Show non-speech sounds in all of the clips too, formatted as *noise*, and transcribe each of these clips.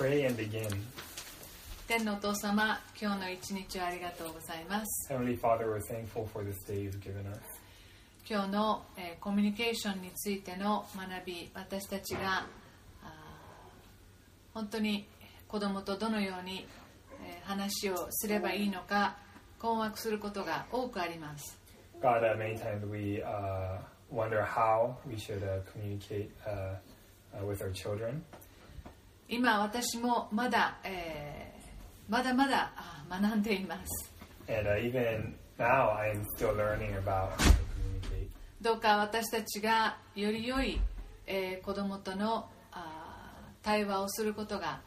pray and begin. 天のお父様、今日の一日をありがとうございます。Heavenly Father, we're thankful for this day you've given us. 今日の、えーコミュニケーションについての学び、私たちが本当に子供とどのように、えー話をすればいいのか困惑することが多くあります。God, uh, many times we uh, wonder how we should uh, communicate uh, uh, with our children. 今私もまだ、えーまだまだ学んでいます。And uh, even now, I am still learning about how to communicate. どうか私たちがより良い、えー子供とのあー対話をすることが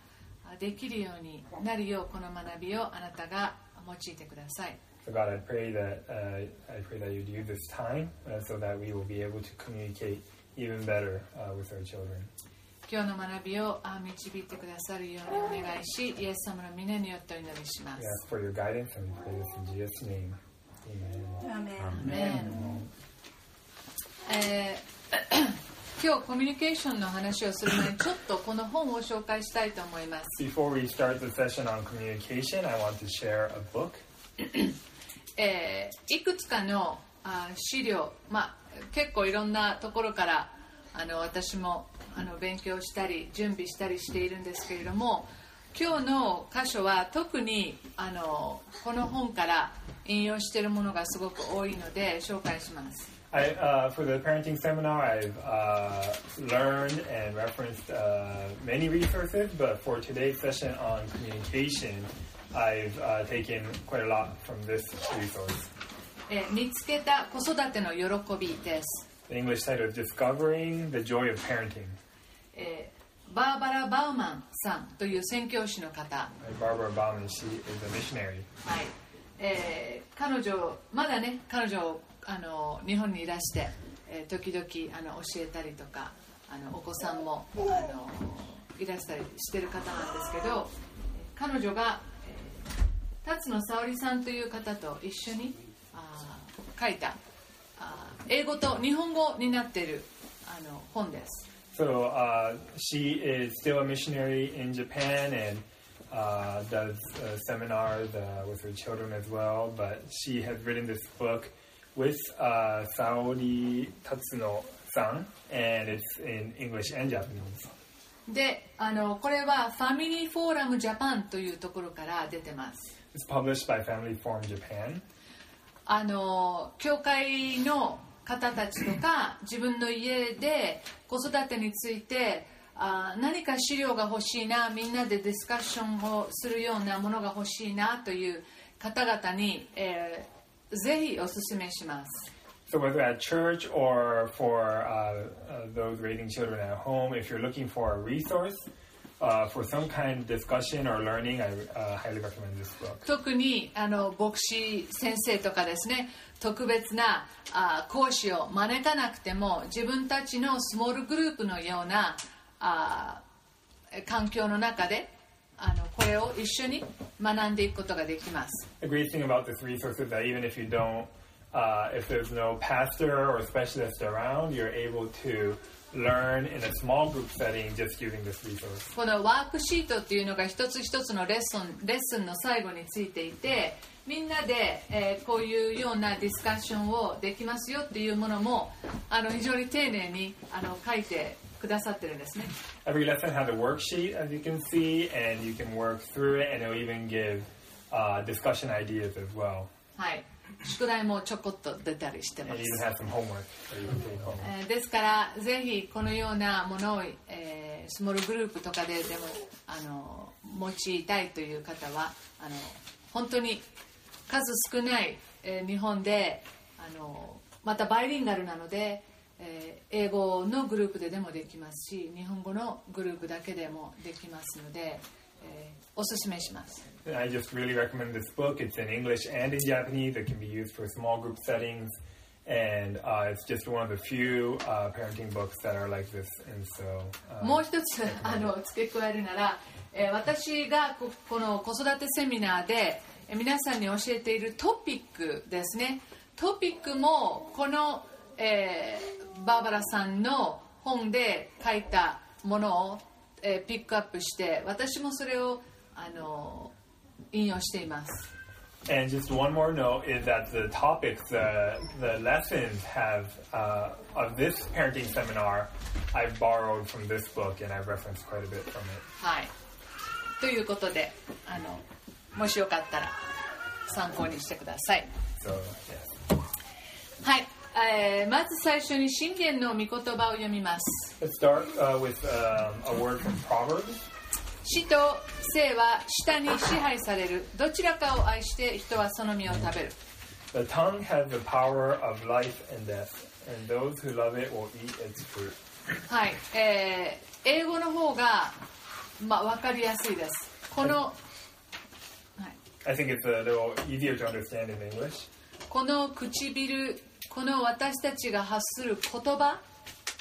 あできるようになるようこの学びをあなたが用いてください So God, I pray that uh, I pray that you'd use this time uh, so that we will be able to communicate even better uh, with our children. 今日の学びをあ導いてくださるようにお願いしイエス様の皆によってお祈りします ask for your guidance and we pray this in Jesus' name. Amen. アメンえー今日コミュニケーションの話をする前にちょっとこの本を紹介したいと思います Before we start the session on communication, I want to share a book. え *coughs* ーいくつかのあ資料、まあ、結構いろんなところからあの私もあの勉強したり準備したりしているんですけれども今日の箇所は特にあのこの本から引用しているものがすごく多いので紹介します。I, uh, for the parenting seminar, I've uh, learned and referenced uh, many resources, but for today's session on communication, I've uh, taken quite a lot from this resource. えー見つけた子育ての喜びです、The English title is Discovering the Joy of Parenting えーバーバラ・バウマンさんという宣教師の方.はい、えー彼女まだね彼女あの日本にいらして、えー時々あの教えたりとかあのお子さんもあのいらしたりしてる方なんですけどえー彼女が、えー辰野沙織さんという方と一緒にあー書いたあー英語と日本語になっているあの本です。So uh, she is still a missionary in Japan and uh, does uh, seminars uh, with her children as well. But she has written this book with uh, Saori Tatsuno-san, and it's in English and Japanese. であのこれはファミリーフォーラムジャパンというところから出てます。 It's published by Family Forum Japan. あの教会の 方たちとか自分の家で子育てについてあ何か資料が欲しいなみんなでディスカッションをするようなものが欲しいなという方々に、えーぜひお勧めします。So whether at church or for uh, uh, those raising children at home, if you're looking for a resource uh, for some kind of discussion or learning, I uh, highly recommend this book. 特にあの牧師先生とかですね特別なあ講師を招かなくても自分たちのスモールグループのようなあ環境の中であのこれを一緒に学んでいくことができます。The great thing about this resource is that even if you don't, uh, if there's no pastor or specialist around, you're able to learn in a small group setting just using this resource. このワークシートっていうのが一つ一つのレッスンレッスンの最後についていてみんなで、えーこういうようなディスカッションをできますよっていうものもあの非常に丁寧にあの書いてくださってるんですね。Every lesson has a worksheet, as you can see, and you can work through it, and it'll even give uh, discussion ideas as well. はい、宿題もちょこっと出たりしてます。ですからぜひこのようなものを、えースモールグループとかででもあの用いたいという方はあの本当に数少ない、えー日本であのまたバイリンガルなので、えー英語のグループででもできますし日本語のグループだけでもできますので、えーおすすめします。I just really recommend this book. It's in English and in Japanese. It can be used for small group settings. And uh, it's just one of the few uh, parenting books that are like this. And so, uh, もう一つあの付け加えるなら、えー私がここの子育てセミナーで、えー皆さんに教えているトピックですねトピックもこの、えーバーバラさんの本で書いたものをえーピックアップして私もそれをあの引用しています And just one more note is that the topics, the, the lessons have uh, of this parenting seminar, I've borrowed from this book and I've referenced quite a bit from it. はいということであのもしよかったら参考にしてください So, yes. はい、まず最初に信玄の御言葉を読みます。死と生は下に支配される。どちらかを愛して人はその身を食べる。はい。えー、英語の方が、まあ、分かりやすいです。この I この唇この私たちが発する言葉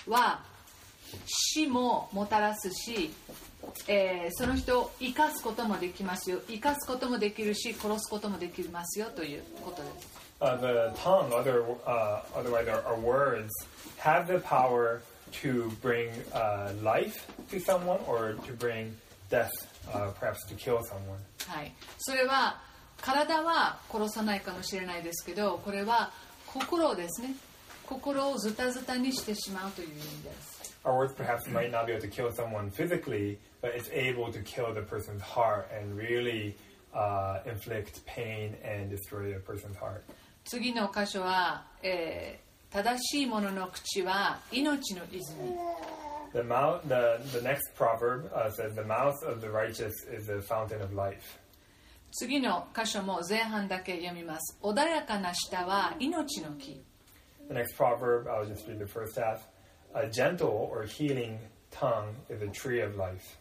は死ももたらすし、えーその人を生かすこともできますよ生かすこともできるし殺すこともできますよということです Uh, the tongue, other, uh, otherwise our, our words, have the power to bring uh, life to someone or to bring death, uh, perhaps to kill someone. はい、それは体は殺さないかもしれないですけどこれは心ですね心をズタズタにしてしまうという意味です Our words perhaps might not be able to kill someone physically, but it's able to kill the person's heart and really uh, inflict pain and destroy a person's heart. 次の箇所は、えー正しい者の口は命の泉 The, mouth, the, the next proverb uh, says, The mouth of the righteous is a fountain of life. 次の箇所も前半だけ読みます穏やかな舌は命の木 The next proverb, I'll just read the first half. A gentle or healing tongue is a tree of life.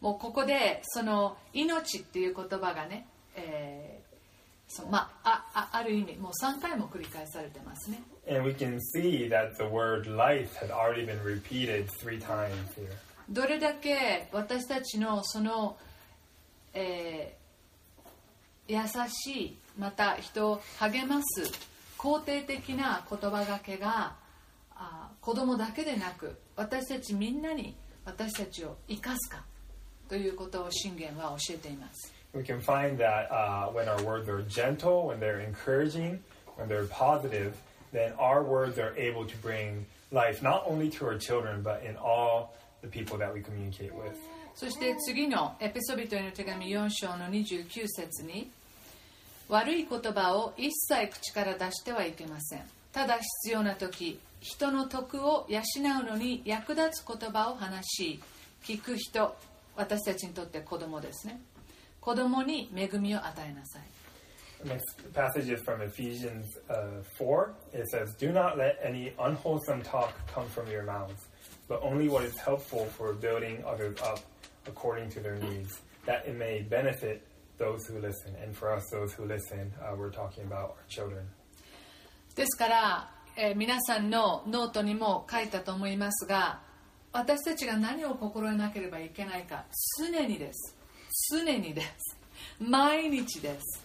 もうここでその命っていう言葉がね、えーそうまあ、ああある意味もう3回も繰り返されてますね And we can see that the word life had already been repeated three times here. どれだけ私たちのその、えー優しいまた人を励ます肯定的な言葉がけがあ子供だけでなく私たちみんなに私たちを生かすかということを信玄は教えています We can find that uh, when our words are gentle, when they're encouraging, when they're positive, then our words are able to bring life not only to our children, but in all the people that we communicate with. そして次のエペソビトへの手紙4章の29節に悪い言葉を一切口から出してはいけませんただ必要な時人の徳を養うのに役立つ言葉を話し聞く人私たちにとって子供ですね子供に恵みを与えなさい The next passage is from Ephesians uh, 4. It says, Do not let any unwholesome talk come from your mouths, but only what is helpful for building others up according to their needs, that it may benefit those who listen. And for us, those who listen, uh, we're talking about our children. ですから、えー皆さんのノートにも書いたと思いますが私たちが何を心得なければいけないか常にです常にです毎日です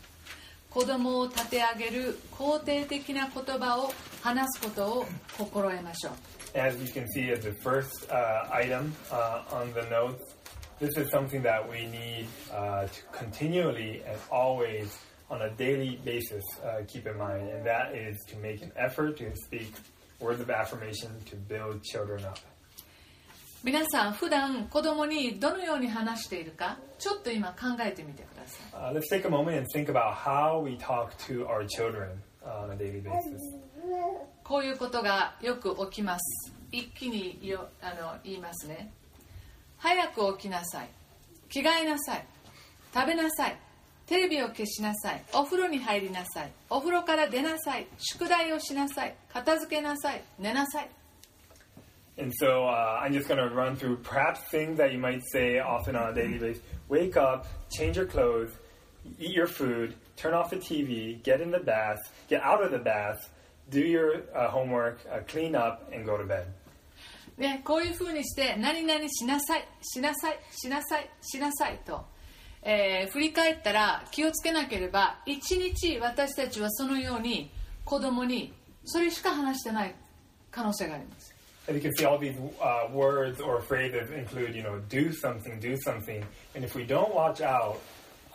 子供を立て上げる肯定的な言葉を話すことを心得ましょう As you can see as the first uh, item uh, on the notes, this is something that we need uh, to continually and always, on a daily basis, uh, keep in mind, and that is to make an effort to speak words of affirmation to build children up. 皆さん普段子供にどのように話しているかちょっと今考えてみてください Uh, let's take a moment and think about how we talk to our children uh, on a daily basis. こういうことがよく起きます一気によあの言いますね 早く起きなさい着替えなさい食べなさいテレビを消しなさいお風呂に入りなさいお風呂から出なさい宿題をしなさい片付けなさい寝なさい And so uh, I'm just going to run through perhaps things that you might say often on a daily basis. Wake up, change your clothes, eat your food, turn off the TV, get in the bath, get out of the bath, do your uh, homework, uh, clean up, and go to bed. ね、こういうふうにして何々しなさいしなさいしなさいしなさいと、えー振り返ったら気をつけなければ一日私たちはそのように子供にそれしか話してない可能性があります And you can see all these uh, words or phrases include, you know, do something, do something. And if we don't watch out,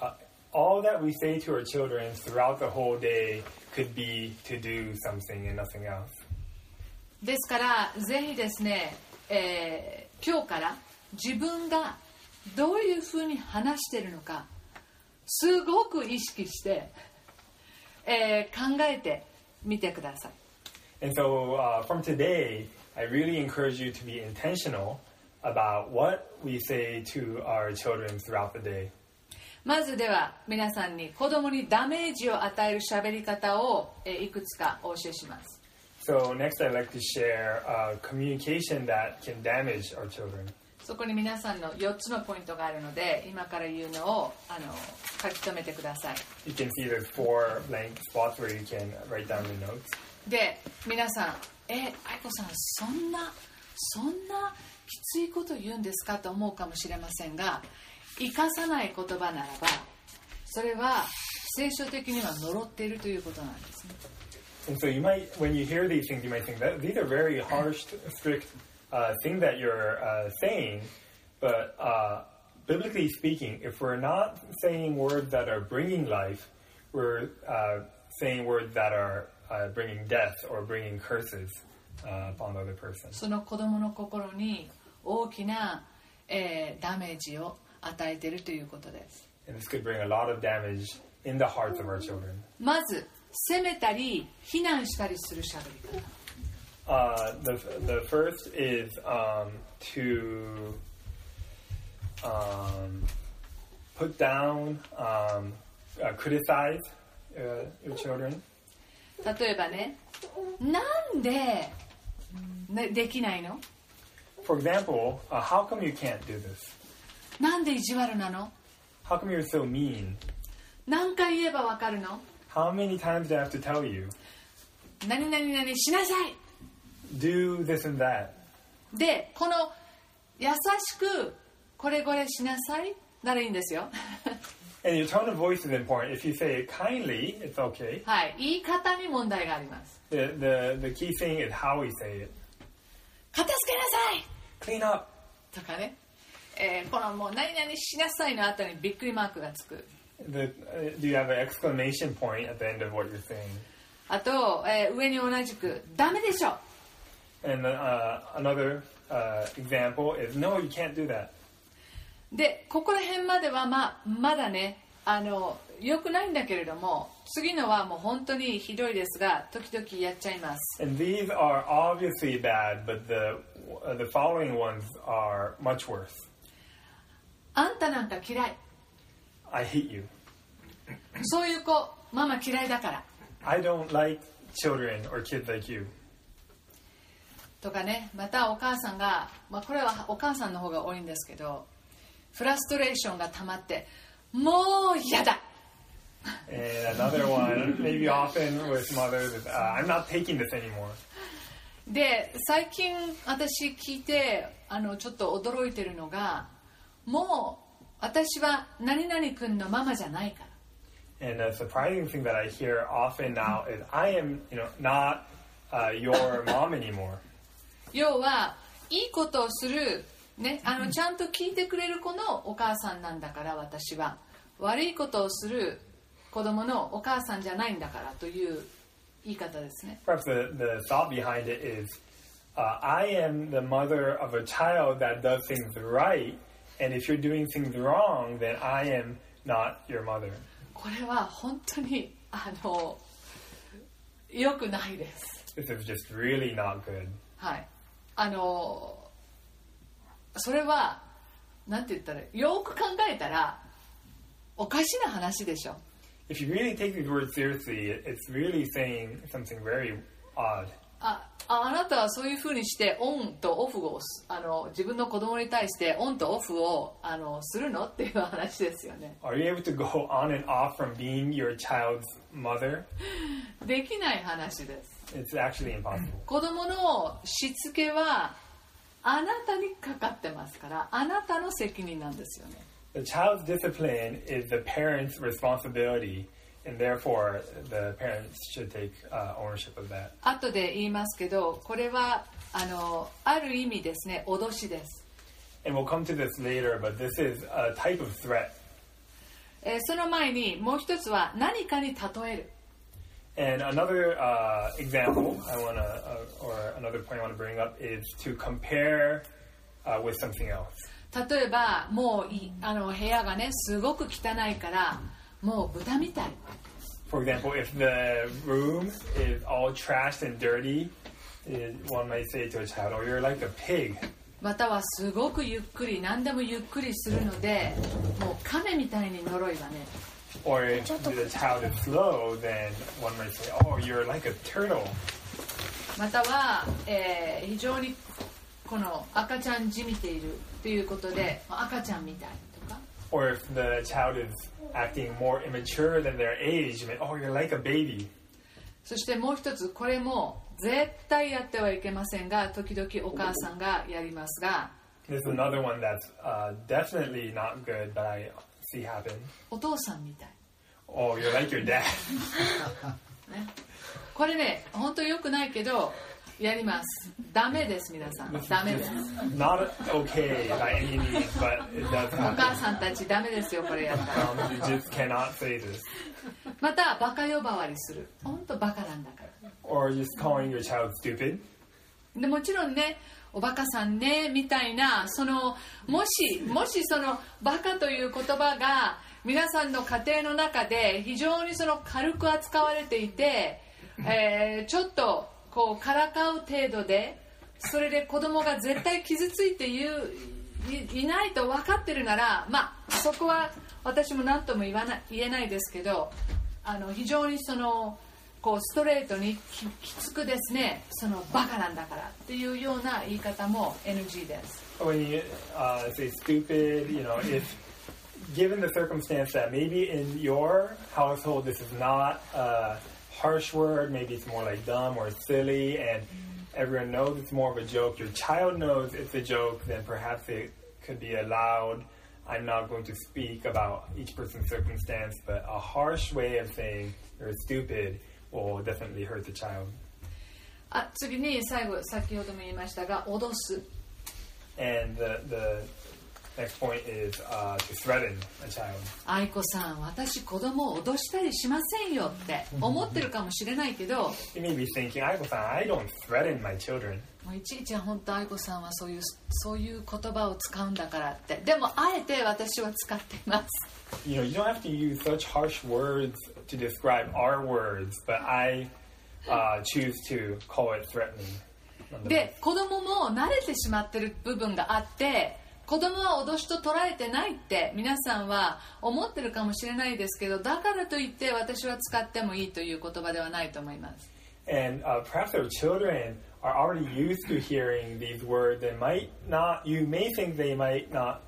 uh, all that we say to our children throughout the whole day could be to do something and nothing else. ですからぜひですね、えー今日から自分がどういうふうに話してるのかすごく意識して、えー考えてみてください And so uh, from today, I really encourage you to be intentional about what we say to our children throughout the day. まずでは皆さんに子供にダメージを与える喋り方を、えーいくつかお教えします So next I like to share a communication that can damage our children. そこに皆さんの4つのポイントがあるので今から言うのを書き留めてください。で、皆さん、え、愛子さん、そんな、そんなきついこと言うんですかと思うかもしれませんが、生かさない言葉ならば、それは聖書的には呪っているということなんですね。And so you might, when you hear these things, you might think that these are very harsh, strict uh, things that you're uh, saying. But uh, biblically speaking, if we're not saying words that are bringing life, we're uh, saying words that are uh, bringing death or bringing curses uh, upon the other person. その子供の心に大きな、えーダメージを与えているということです And this could bring a lot of damage in the hearts of our children. まず 責めたり非難したりする喋り方 Uh, the, the first is um, to um, put down, um, uh, criticize uh, your children. 例えばねなんで、ね、できないの For example, uh, how come you can't do this? なんで意地悪なの How come you're so mean? 何回言えばわかるの How many times do I have to tell you? 何々々しなさい Do this and that. でこの優しくこれこれしなさいならいいんですよ And your tone of voice is important. If you say it kindly, it's okay. はい言い方に問題があります The, the, the key thing is how we say it. 片付けなさい Clean up. とかね、えーこのもう何々しなさいの後にびっくりマークがつく The, uh, do you have an exclamation point at the end of what you're saying? あと、えー上に同じくダメでしょ And uh, another uh, example is no, you can't do that. でここら辺まではまあまだねあの良くないんだけれども次のはもう本当にひどいですが時々やっちゃいます And these are obviously bad, but the uh, the following ones are much worse. あんたなんか嫌い I hate you. そういう子ママ嫌いだから I don't like children or kids like you. とかねまたお母さんが、まあ、これはお母さんの方が多いんですけどフラストレーションが溜まってもう嫌だ And another one, maybe often with mothers, is uh, I'm not taking this anymore. で最近私聞いてあのちょっと驚いてるのがもう私は何々君のママじゃないから And a surprising thing that I hear often now is I am, you know, not uh, your mom anymore. 要はいいことをする、ね、あのちゃんと聞いてくれる子のお母さんなんだから私は悪いことをする子供のお母さんじゃないんだからという言い方ですね Perhaps the, the thought behind it is uh, I am the mother of a child that does things right, and if you're doing things wrong, then I am not your mother. これは本当にあの良くないです This is just really not good. はいあのそれはなんて言ったらよく考えたらおかしな話でしょ If you really take these words seriously, it- it's really saying something very odd. あああなたはそういうふうにしてオンとオフをすあの自分の子供に対してオンとオフをあのするのっていう話ですよね Are you able to go on and off from being your child's mother? できない話です It's actually impossible. 子供のしつけはあなたにかかってますからあなたの責任なんですよね The child's discipline is the parent's responsibility, 後で言いますけど、これはあ,のある意味ですね、脅しです。その前にもう一つは何かに例える。例えば、もうあの部屋がね、すごく汚いから、もう豚みたい For example, if the room is all trashed and dirty, one might say to a child, "Oh, you're like a pig." またはすごくゆっくり何でもゆっくりするのでもう亀みたいに呪いはね Or if the child is slow, then one might say, "Oh, you're like a turtle." または、えー非常にこの赤ちゃんじみているということで赤ちゃんみたい Or if the child is acting more immature than their age, "Oh, you're like a baby." そしてもう一つこれも絶対やってはいけませんが時々お母さんがやりますが This is another one that's uh, definitely not good, but I see happen. お父さんみたい、Oh, you're like your dad. ね、これね本当良くないけどやりますダメです皆さんダメです Not okay by any means, but it does お母.さんたちダメですよこれやったら Um, you just cannot say this. またバカ呼ばわりする本当バカなんだから Or just calling your child stupid. でもちろんねおバカさんねみたいなそのもしもしそのバカという言葉が皆さんの家庭の中で非常にその軽く扱われていて、えーちょっとこうからかう程度でそれで子供が絶対傷ついて言ういいないと分かってるならまあそこは私も何とも言わな言えないですけどあの非常にそのこうストレートにききつくですねそのバカなんだからっていうような言い方も NG です。When you uh, say stupid, you know, if given the circumstance that maybe in your household this is not a harsh word, maybe it's more like dumb or silly, and everyone knows it's more of a joke, your child knows it's a joke, then perhaps it could be allowed. I'm not going to speak about each person's circumstance, but a harsh way of saying you're stupid will definitely hurt the child. あ次に最後先ほども言いましたが脅す And the, the next point is uh, to threaten a child. 愛子さん私子供を脅したりしませんよって思ってるかもしれないけど You may be thinking, Aiko-san, I don't threaten my children. もういちいち本当愛子さんはそういうそういう言葉を使うんだからってでもあえて私は使っています You know, you don't have to use such harsh words to describe our words, but I uh, choose to call it threatening. で子供も慣れてしまってる部分があって子供は脅しと捉えてないって皆さんは思ってるかもしれないですけどだからといって私は使ってもいいという言葉ではないと思います And uh, perhaps our children are already used to hearing these words and might not, you may think they might not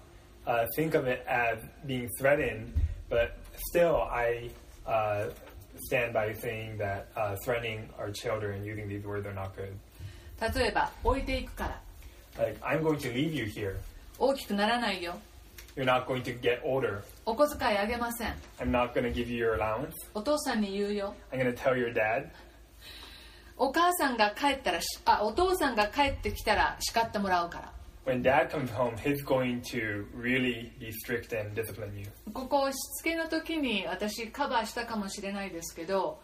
uh, think of it as being threatened, but still, I uh, stand by saying that uh, threatening our children using these words are not good. 例えば置いていくから Like, I'm going to leave you here. 大きくならないよ You're not going to get older. お小遣いあげません I'm not going to give you your allowance. お父さんに言うよ I'm going to tell your dad. お母さんが帰ったらしあお父さんが帰ってきたら叱ってもらうから When dad comes home, he's going to really be strict and discipline you. ここしつけの時に私カバーしたかもしれないですけど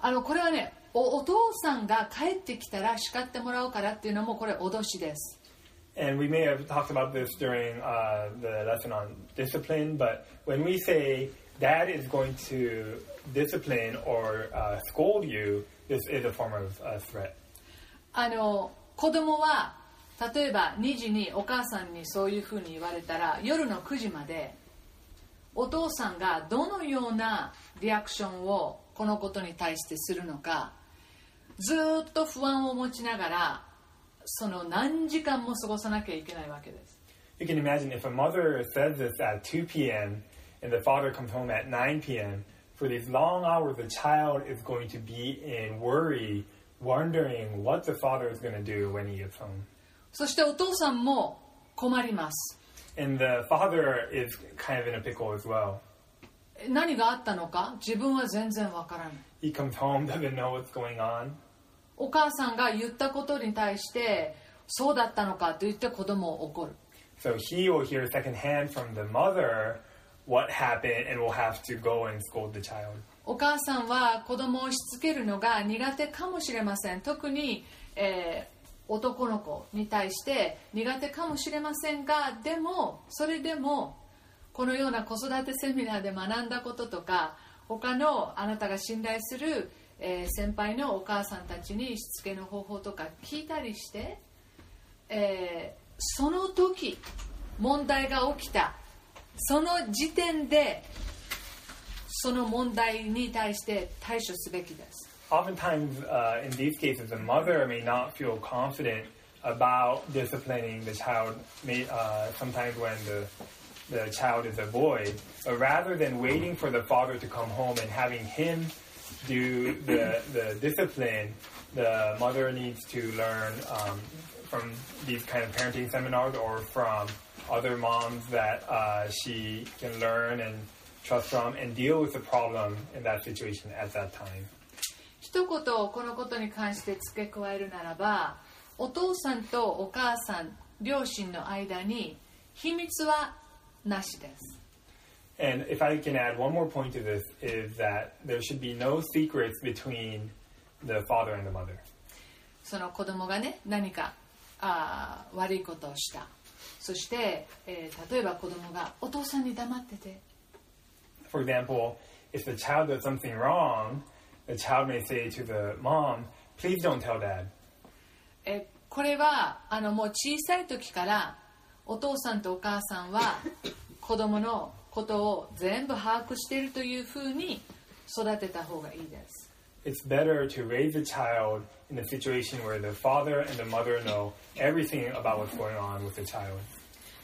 あのこれはねおお父さんが帰ってきたら叱ってもらうからっていうのもこれ脅しです And we may have talked about this during uh, the lesson on discipline, but when we say dad is going to discipline or uh, scold you, this is a form of uh, threat. あの子供は例えば2時にお母さんにそういうふうに言われたら夜の9時までお父さんがどのようなリアクションをこのことに対してするのかずっと不安を持ちながらその何時間も過ごさなきゃいけないわけです You can imagine if a mother says this at 2 p.m. and the father comes home at 9 p.m., for these long hours, the child is going to be in worry, wondering what the father is going to do when he gets home. そしてお父さんも困ります And the father is kind of in a pickle as well. 何があったのか自分は全然わからない He comes home, doesn't know what's going on. お母さんが言ったことに対してそうだったのかと言って子供を怒る So he will hear secondhand from the mother what happened and will have to go and scold the child. お母さんは子供をしつけるのが苦手かもしれません特に、えー男の子に対して苦手かもしれませんがでもそれでもこのような子育てセミナーで学んだこととか他のあなたが信頼する、えー先輩のお母さんたちにしつけの方法とか聞いたりして、えーその時問題が起きたその時点でその問題に対して対処すべきです。Oftentimes, uh, in these cases, the mother may not feel confident about disciplining the child. May, uh, sometimes when the the child is a boy, but rather than waiting for the father to come home and having him do the the discipline, the mother needs to learn um, from these kind of parenting seminars or from other moms that uh, she can learn and trust from and deal with the problem in that situation at that time. 一言このことに関して付け加えるならばお父さんとお母さん両親の間に秘密はなしです And if I can add one more point to this, is that there should be no secrets between the father and the mother. その子供がね何かあー悪いことをしたそして、えー例えば子供がお父さんに黙ってて For example, if the child does something wrong, the child may say to the mom, Please don't tell dad. えこれはあのもう小さい時からお父さんとお母さんは子供の ことを全部把握しているというふうに育てた方がいいです It's better to raise a child in a situation where the father and the mother know everything about what's going on with the child.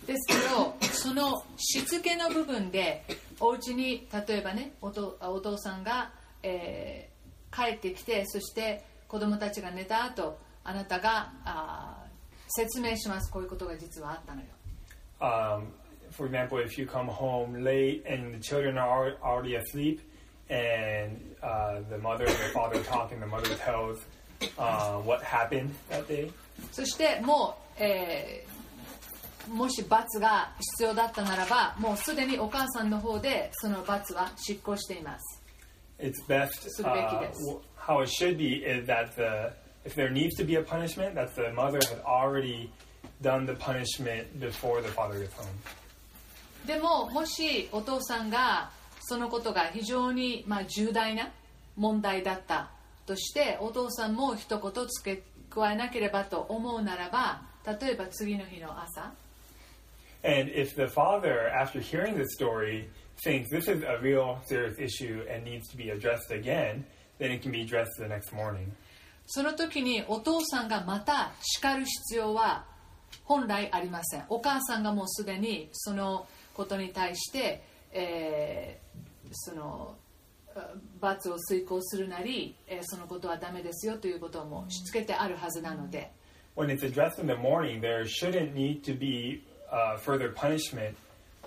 ですけどそのしつけの部分でお家に例えばねおとお父さんが、えー帰ってきてそして子供たちが寝た後あなたがあー説明しますこういうことが実はあったのよ Um, for example, if you come home late and the children are al- already asleep, and uh, the mother and the father talk, and the mother tells uh, what happened that day, そしてもう、えーもし罰が必要だったならばもうすでにお母さんの方でその罰は執行しています it's best. It's Uh, ridiculous. w- how it should be is that the if there needs to be a punishment, that the mother has already done the punishment before the father gets home. でももしお父さんがそのことが非常に、まあ、重大な問題だったとしてお父さんも一言付け加えなければと思うならば例えば次の日の朝 And if the father, after hearing the story, thinks this is a real serious issue and needs to be addressed again, then it can be addressed the next morning. その時にお父さんがまた叱る必要は本来ありませんお母さんがもうすでにそのことに対して、えーその罰を遂行するなり、えーそのことはダメですよということもしつけてあるはずなので When it's addressed in the morning, there shouldn't need to be uh, further punishment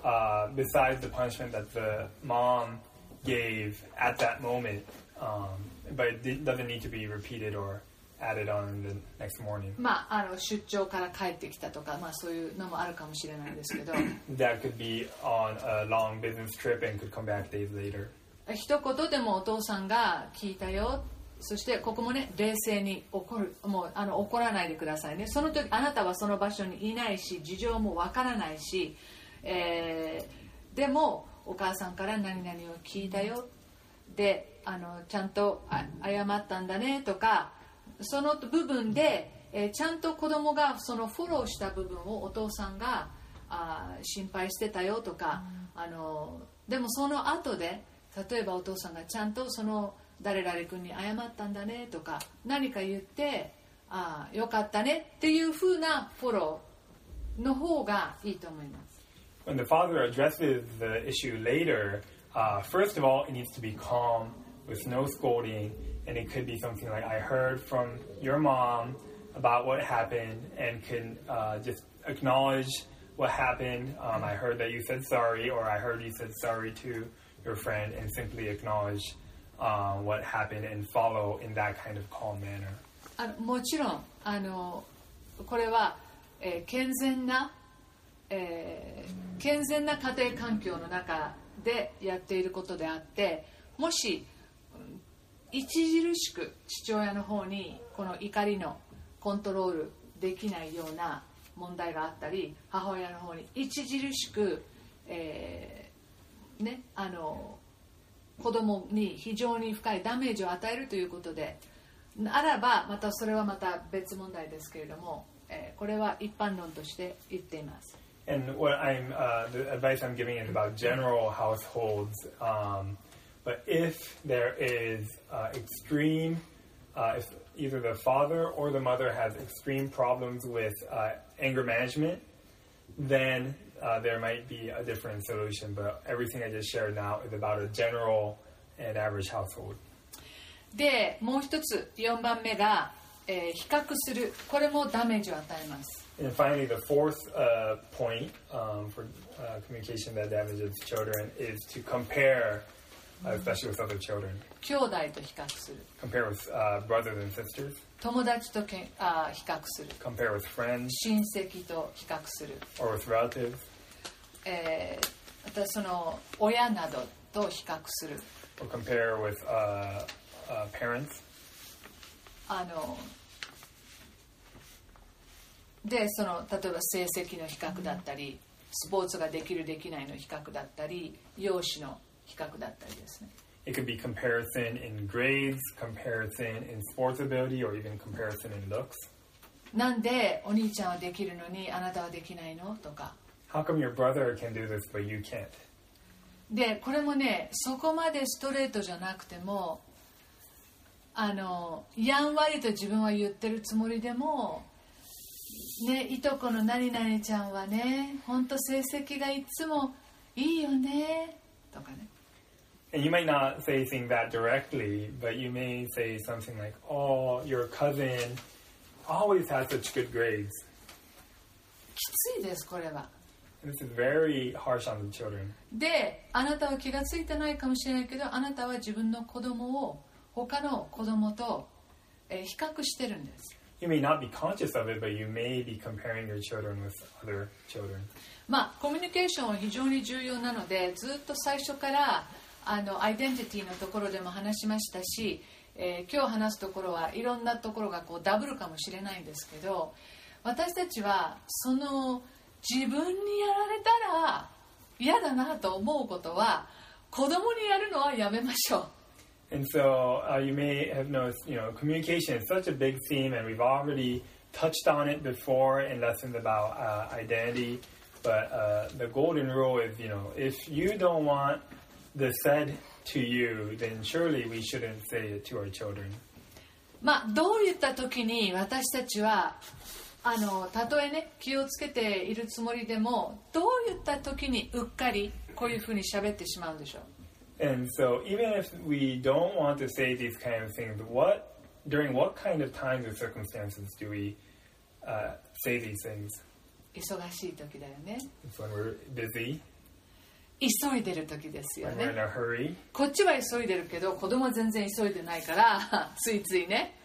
uh, besides the punishment that the mom gave at that moment. Um, but it doesn't need to be repeated or added on the next morning. まあ、あの出張から帰ってきたとか、まあ、そういうのもあるかもしれないですけど。*clears throat* That could be on a long business trip and could come back days later. 一言でもお父さんが聞いたよ。そしてここもね冷静に怒る。もうあの怒らないでくださいね。その時あなたはその場所にいないし事情もわからないし、えーでもお母さんから何々を聞いたよ。であのちゃんとあ謝ったんだねとかその部分で、えーちゃんと子供がそのフォローした部分をお父さんがあー心配してたよとか、あのでもその後で例えばお父さんがちゃんとその誰々君に謝ったんだねとか何か言ってああよかったねっていう風なフォローの方がいいと思います。When the father addresses the issue later, uh, first of all, it needs to be calm with no scolding, and it could be something like, I heard from your mom about what happened, and can uh, just acknowledge what happened. Um, I heard that you said sorry, or I heard you said sorry to your friend, and simply acknowledge uh, what happened and follow in that kind of calm manner. あのもちろんあのこれは、えー健全な、えー健全な家庭環境の中でやっていることであってもしうん 著しく父親の方にこの怒りのコントロールできないような問題があったり母親の方に著しく、えーね、あの子供に非常に深いダメージを与えるということでならばまたそれはまた別問題ですけれども、えーこれは一般論として言っています And what I'm uh, the advice I'm giving is about general households. Um, but if there is uh, extreme, uh, if either the father or the mother has extreme problems with uh, anger management, then uh, there might be a different solution. But everything I just shared now is about a general and average household. でもう一つ4番目が、えー比較するこれもダメージを与えます And finally, the fourth uh, point um, for uh, communication that damages children is to compare, uh, especially with other children. 兄弟と比較する Compare with uh, brothers and sisters. 友達とけあー比較する Compare with friends 親戚と比較する、or with relatives. えーまたその親などと比較する Or compare with uh, uh, parents. あのでその例えば成績の比較だったりスポーツができるできないの比較だったり容姿の比較だったりですね It could be comparison in grades, comparison in sports ability, or even comparison in looks. なんでお兄ちゃんはできるのにあなたはできないのとか How come your brother can do this but you can't? でこれもねそこまでストレートじゃなくてもあのやんわりと自分は言ってるつもりでもねいとこの何々ちゃんはね本当成績がいつもいいよねとかね And you might not say things that directly, but you may say something like, "Oh, your cousin always has such good grades." きついですこれは this is very harsh on the children. であなたは気がついてないかもしれないけどあなたは自分の子供を他の子供と、えー比較してるんです You may not be conscious of it, but you may be comparing your children with other children. まあコミュニケーションは非常に重要なのでずっと最初からあのアイデンティティのところでも話しましたし、えー今日話すところはいろんなところがこうダブルかもしれないんですけど私たちはその自分にやられたら嫌だなと思うことは子供にやるのはやめましょう。And so uh, you may have noticed, you know, communication is such a big theme, and we've already touched on it before in lessons about uh, identity. But uh, the golden rule is, you know, if you don't want this said to you, then surely we shouldn't say it to our children. まあ、どういった時に私たちはあのたとえね気をつけているつもりでもどういった時にうっかりこういうふうに喋ってしまうんでしょう And so even if we don't want to say these kind of things, what during what kind of times or circumstances do we uh, say these things? 忙しい時だよね It's when we're busy, 急いでる時ですよね。こっちは急いでるけど、子供全然急いでないから、*laughs* ついついね、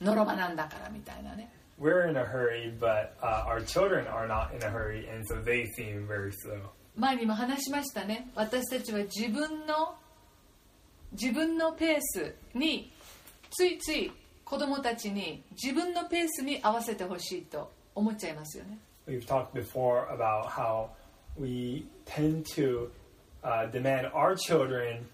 ノロマなんだからみたいなね。We're in a hurry, but、our children are not in a hurry, and so they seem very slow. 前にも話しましたね。私たちは自分の自分のペースについつい子供たちに自分のペースに合わせてほしいと思っちゃいますよね。we talk before about how we tend to uh, demand our children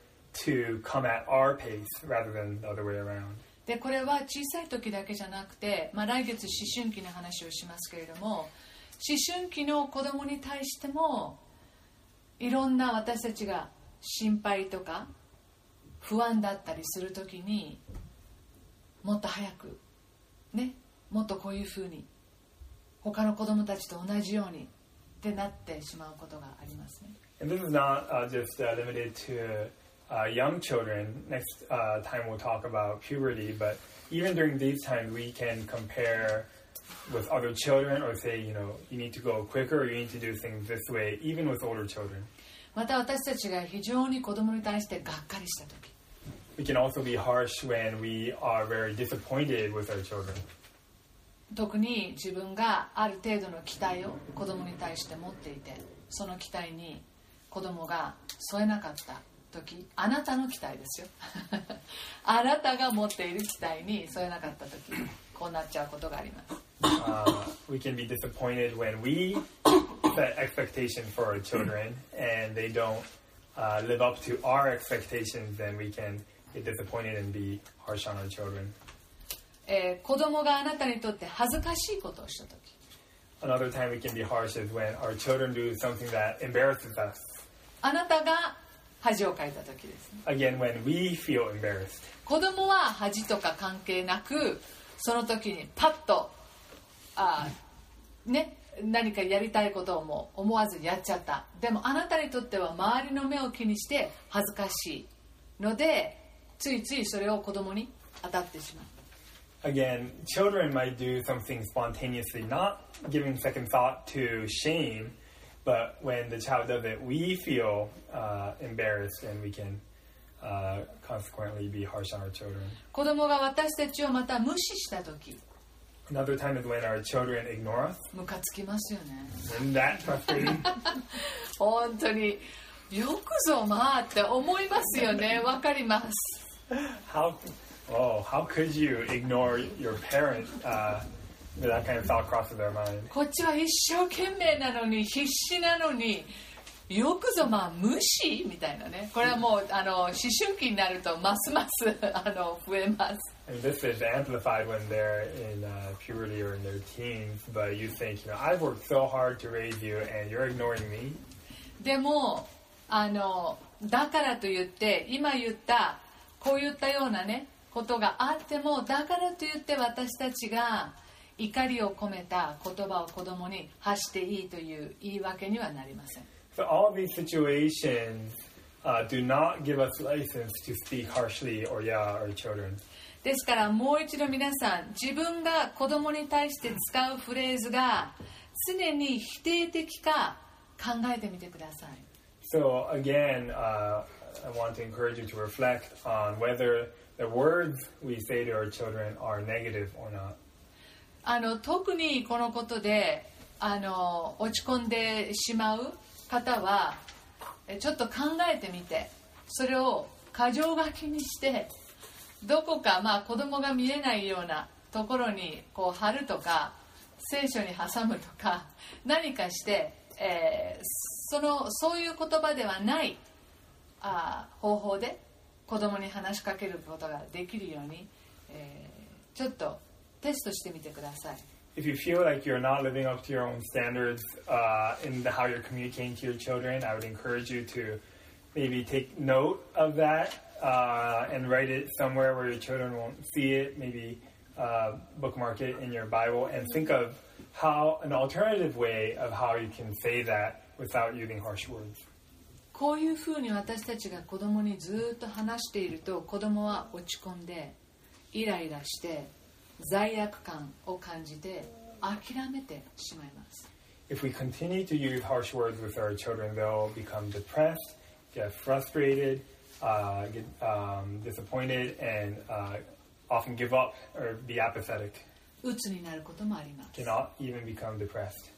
to come at our pace rather than the other way around. でこれは小さい時だけじゃなくて、まあ、来月思春期の話をしますけれども思春期の子供に対してもいろんな私たちが心配とか不安だったりする時にもっと早くねもっとこういうふうに他の子供たちと同じようにってなってしまうことがありますね And this is not uh, just uh, limited to uh, young children. Next uh, time we'll talk about puberty, but even during these times, we can compare with other children or say, you know, you need to go quicker or you need to do things this way, even with older children. また私たちが非常に子供に対してがっかりした時 we can also be harsh when we are very disappointed with our children. 特に自分がある程度の期待を子供に対して持っていてその期待に 子供が添えなかった時あなたの期待ですよあなたが持っている期待に添えなかった時こうなっちゃうことがあります Uh, we can be disappointed when we set expectation for our children and they don't uh, live up to our expectations. Then we can get disappointed and be harsh on our children. えー子供があなたにとって恥ずかしいことをした時 Another time we can be harsh is when our children do something that embarrasses us. あなたが恥をかいた時ですね Again, when we feel embarrassed. 子供は恥とか関係なくその時にパッとあーね何かやりたいことをもう思わずやっちゃったでもあなたにとっては周りの目を気にして恥ずかしいのでついついそれを子供に当たってしまう Again, children might do something spontaneously, not giving second thought to shame, but when the child does it, we feel uh, embarrassed and we can uh, consequently be harsh on our children. 子供が私たちをまた無視した時 Another time is when our children ignore us. ムカつきますよね Isn't that frustrating? *laughs* 本当によくぞまあって思いますよねわかります *laughs* how, oh, how could you ignore your parent uh, with that kind of thought crosses their mind? こっちは一生懸命なのに必死なのによくぞまあ無視みたいなねこれはもうあの思春期になるとますますあの増えます And this is amplified when they're in uh, puberty or in their teens, but you think, you know, I've worked so hard to raise you and you're ignoring me. でもあのだからといって今言ったこういったようなねことがあってもだからといって私たちが怒りを込めた言葉を子供に発していいという言い訳にはなりません So all these situations uh, do not give us license to speak harshly or yeah our children. ですからもう一度皆さん自分が子供に対して使うフレーズが常に否定的か考えてみてください So again, uh, I want to encourage you to reflect on whether the words we say to our children are negative or not. あの特にこのことであの落ち込んでしまう方はちょっと考えてみてそれを箇条書きにしてどこかまあ子供が見えないようなところにこう貼るとか聖書に挟むとか何かして、えーそのそういう言葉ではないあ方法で子供に話しかけることができるように、えーちょっとテストしてみてください If you feel like you're not living up to your own standards uh, in the, how you're communicating to your children, I would encourage you to maybe take note of that uh, and write it somewhere where your children won't see it. Maybe uh, bookmark it in your Bible and think of how an alternative way of how you can say that without using harsh words. こういうふうに私たちが子供にずっと話していると子供は落ち込んでイライラして罪悪感を感じて諦めてしまいます If we continue to use harsh words with our children, they'll become depressed, get frustrated, uh, get um, disappointed, and uh, often give up or be apathetic. 鬱になることもあります Cannot even become depressed.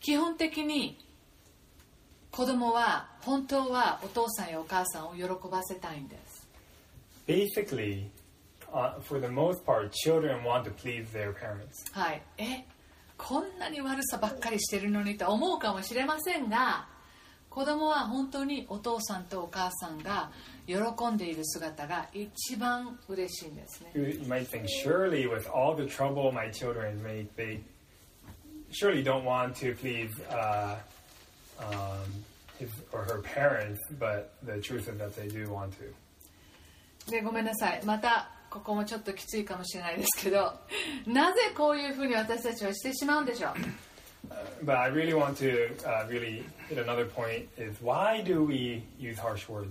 基本的に子供は本当はお父さんやお母さんを喜ばせたいんです Basically, uh, for the most part, children want to please their parents. はいえこんなに悪さばっかりしてるのにと思うかもしれませんが子供は本当にお父さんとお母さんが喜んでいる姿が一番嬉しいんですね You, you might think, surely, with all the trouble my children make, they surely don't want to please uh, um, his or her parents, but the truth is that they do want to. でごめんなさいまた ここもちょっときついかもしれないですけど *laughs* なぜこういうふうに私たちはしてしまうんでしょう？But I really want to uh, really hit another point: is why do we use harsh words?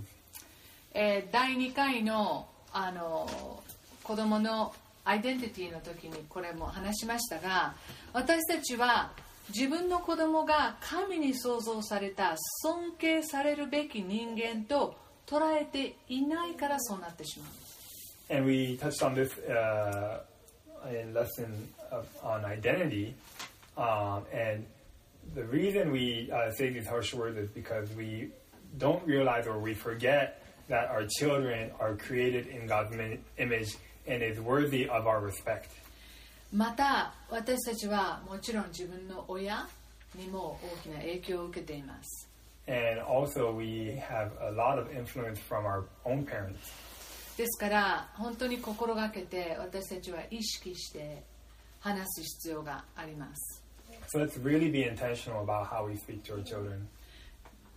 えー第2回のあの子供のアイデンティティの時にこれも話しましたが私たちは自分の子供が神に創造された尊敬されるべき人間と捉えていないからそうなってしまう And we touched on this uh, in lesson of, on identity. Um, and the reason we uh, say these harsh words is because we don't realize or we forget that our children are created in God's mi- image and is worthy of our respect. また私たちはもちろん自分の親にも大きな影響を受けています And also, we have a lot of influence from our own parents. ですから本当に心がけて私たちは意識して話す必要があります So let's really be intentional about how we speak to our children.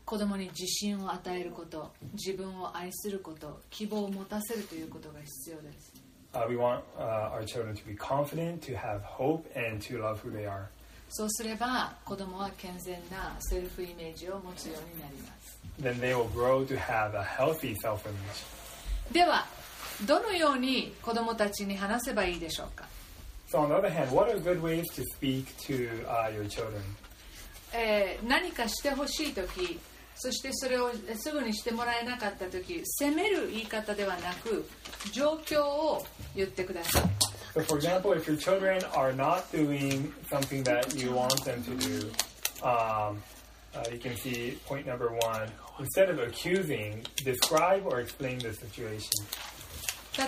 子供に自信を与えること自分を愛すること希望を持たせるということが必要です Uh, we want uh, our children to be confident, to have hope, and to love who they are. そうすれば子供は健全なセルフイメージを持つようになります Then they will grow to have a healthy self image. ではどのように子供たちに話せばいいでしょうか So, on the other hand, what are good ways to speak to uh, your children? えー何かしてほしい時そしてそれをすぐにしてもらえなかった時責める言い方ではなく状況を言ってください So, for example, if your children are not doing something that you want them to do, um, uh, you can see point number one. Instead of accusing, describe or explain the situation.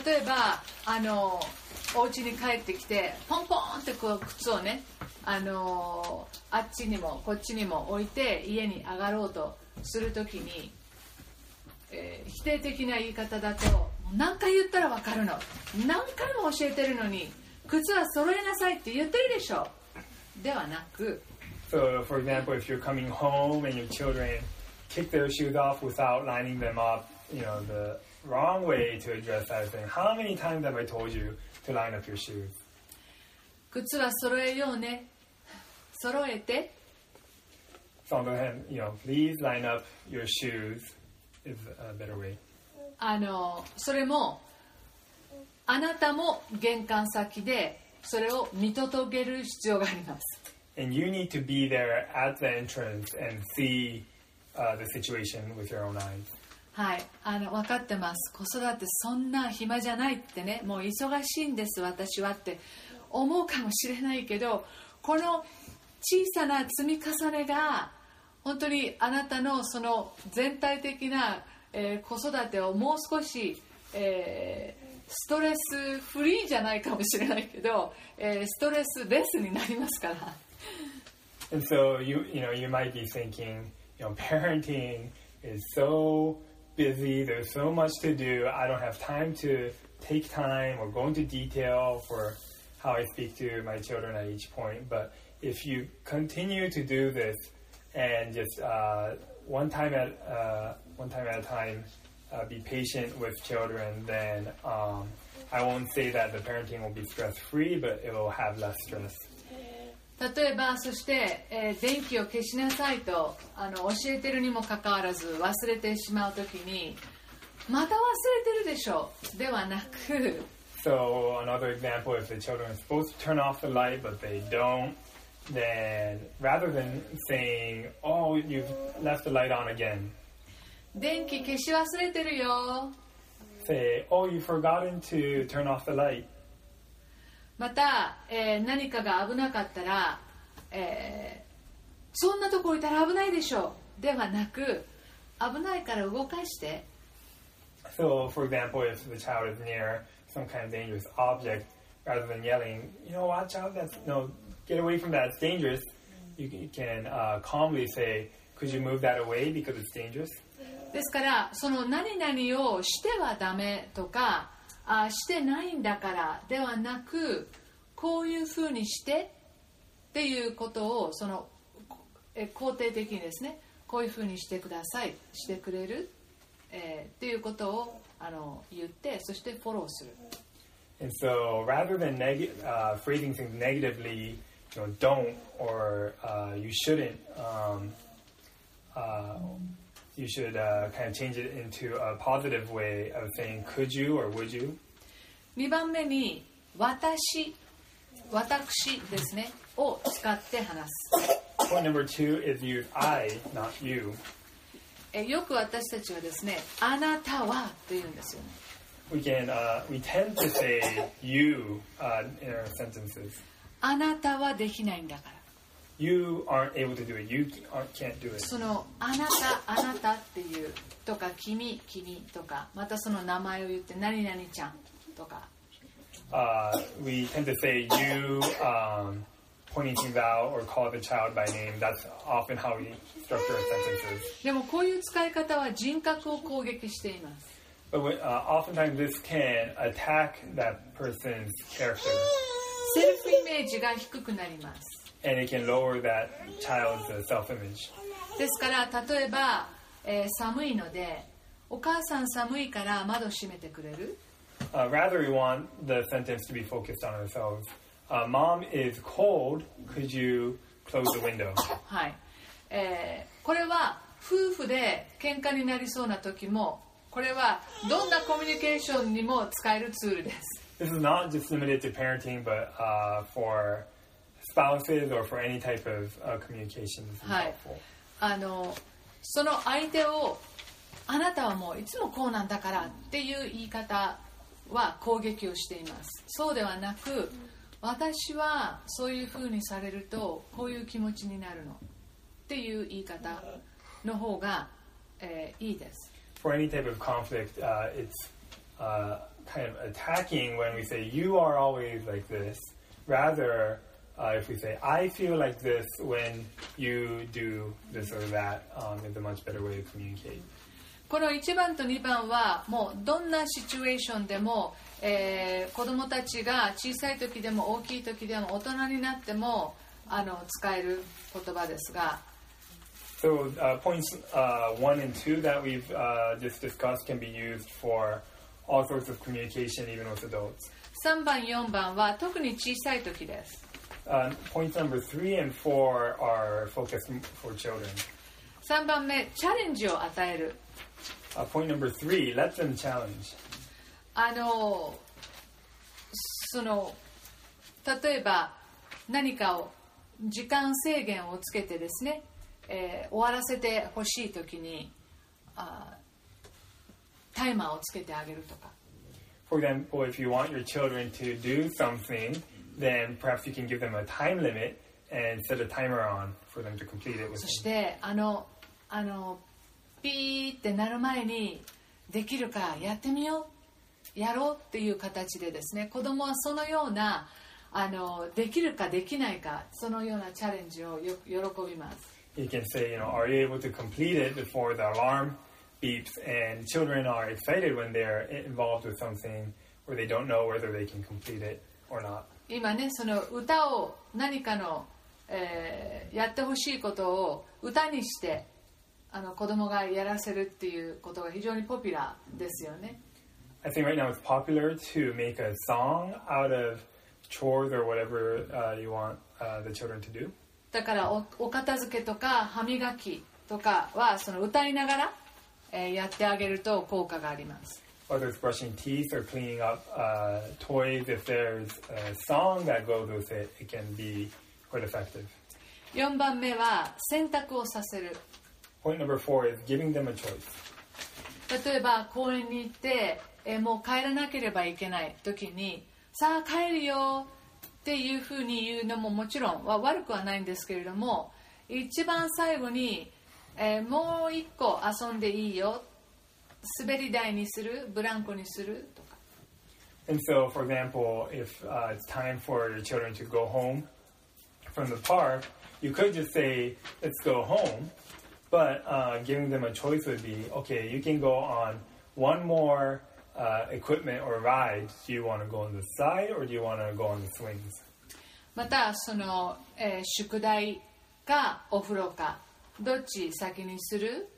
例えばあのお家に帰ってきてポンポンってこう靴をねあのあっちにもこっちにも置いて家に上がろうとするときに、えー否定的な言い方だと何回言ったら分かるの？何回も教えてるのに靴は揃えなさいって言ってるでしょ？ではなく So, for example, if you're coming home and your children kick their shoes off without lining them up, you know, the wrong way to address that is saying, How many times have I told you to line up your shoes? 靴は揃えようね揃えて So, on the other hand, you know, please line up your shoes is a better way. あのそれもあなたも玄関先でそれを見届ける必要があります And you need to be there at the entrance and see uh, the situation with your own eyes. はい。あの分かってます。子育てそんな暇じゃないってね。もう忙しいんです私はって思うかもしれないけどこの小さな積み重ねが本当にあなたのその全体的な、えー子育てをもう少し、えーストレスフリーじゃないかもしれないけど、えーストレスレスになりますから。*laughs* And so you you know you might be thinking, you know, parenting is so busy. There's so much to do. I don't have time to take time or go into detail for how I speak to my children at each point. But if you continue to do this and just uh, one time at uh, one time at a time, uh, be patient with children, then um, I won't say that the parenting will be stress free, but it will have less stress. 例えばそして、えー電気を消しなさいとあの教えてるにもかかわらず忘れてしまう時にまた忘れてるでしょではなく So another example, if the children are supposed to turn off the light but they don't, then rather than saying, "Oh, you've left the light on again," 電気消し忘れてるよ say, "Oh, you've forgotten to turn off the light." また、えー何かが危なかったら、えーそんなとこ置いたら危ないでしょではなく危ないから動かして So, for example, if the child is near some kind of dangerous object, rather than yelling, "You know, watch out! That's no, get away from that. It's dangerous." You can- you can uh, calmly say, "Could you move that away because it's dangerous?" ですからその何々をしてはダメとかあしてないんだからではなくこういうふうにしてっていうことをそのえ肯定的にですねこういうふうにしてくださいしてくれる、えーっていうことをあの言ってそしてフォローする。And so, rather than neg- uh, phrasing things negatively, you know, don't or uh, you shouldn't, um, uh, you should uh, kind of change it into a positive way of saying, "Could you or would you?" 2番目に私私ですねを使って話す Point number two is use "I," not "you." えよく私たちはですねあなたはと言うんですよね We can uh, we tend to say you uh, in our sentences. あなたはできないんだから You aren't able to do it. You can't do it. そのあなたあなたっていうとか君君とかまたその名前を言って何々ちゃんとか Uh, we tend to say you, um, pointing out, or call the child by name. That's often how we structure our sentences. でもこういう使い方は人格を攻撃しています But when, uh, oftentimes this can attack that person's character, セルフイメージが低くなりますですから例えば、えー、寒いのでお母さん寒いから窓閉めてくれる？はい、えー、これは夫婦で喧嘩になりそうな時もこれはどんなコミュニケーションにも使えるツールです。This is not just limited parenting, but、uh, for spouses or for any type of uh, communication. Is はい helpful. あのその相手をあなたはもういつもこうなんだからっていう言い方は攻撃をしていますそうではなく私はそういうふうにされるとこういう気持ちになるのっていう言い方の方が、えーいいです For any type of conflict, uh, it's uh, kind of attacking when we say, you are always like this. Rather, uh, if we say, I feel like this when you do this or that, um, is a much better way to communicate. この1番と2番はもうどんなシチュエーションでも、えー子供たちが小さい時でも大きい時でも大人になってもあの使える言葉ですが So uh, points uh, one and two that we've uh, just discussed can be used for all sorts of communication, even with adults. 3番4番は特に小さい時です Uh, points number three and four are focused for children. 3番目チャレンジを与える Uh, point number three, let them challenge. あのその例えば何かを時間制限をつけてですね、えー終わらせてほしい時にあタイマーをつけてあげるとか For example, if you want your children to do something, then perhaps you can give them a time limit and set a timer on for them to complete it そ within. してあのあのピーってなる前にできるかやってみようやろうっていう形でですね子供はそのようなあのできるかできないかそのようなチャレンジをよ喜びます You can say, you know, are you able to complete it before the alarm beeps? And children are excited when they're involved with something where they don't know whether they can complete it or not. 今ねその歌を何かの、えーやってほしいことを歌にしてあの子供がやらせるっていうことが非常にポピュラーですよね I think right now it's popular to make a song out of chores or whatever uh, you want uh, the children to do. だからおお片付けとか歯磨きとかはその歌いながら、えーやってあげると効果があります Whether it's brushing teeth or cleaning up uh, toys, if there's a song that goes with it, it can be quite effective. 4番目は選択をさせる Point number four is giving them a choice. 例えば公園に行って、えーもう帰らなければいけない時にさあ帰るよっていうふうに言うのももちろんは悪くはないんですけれども一番最後に、えーもう一個遊んでいいよ滑り台にするブランコにするとか And so, for example, if uh, it's time for your children to go home from the park, you could just say, let's go home. But uh, giving them a choice would be, okay, you can go on one more uh, equipment or ride. Do you want to go on the side or do you want to go on the swings? またその、えー宿題かお風呂かどっち先にする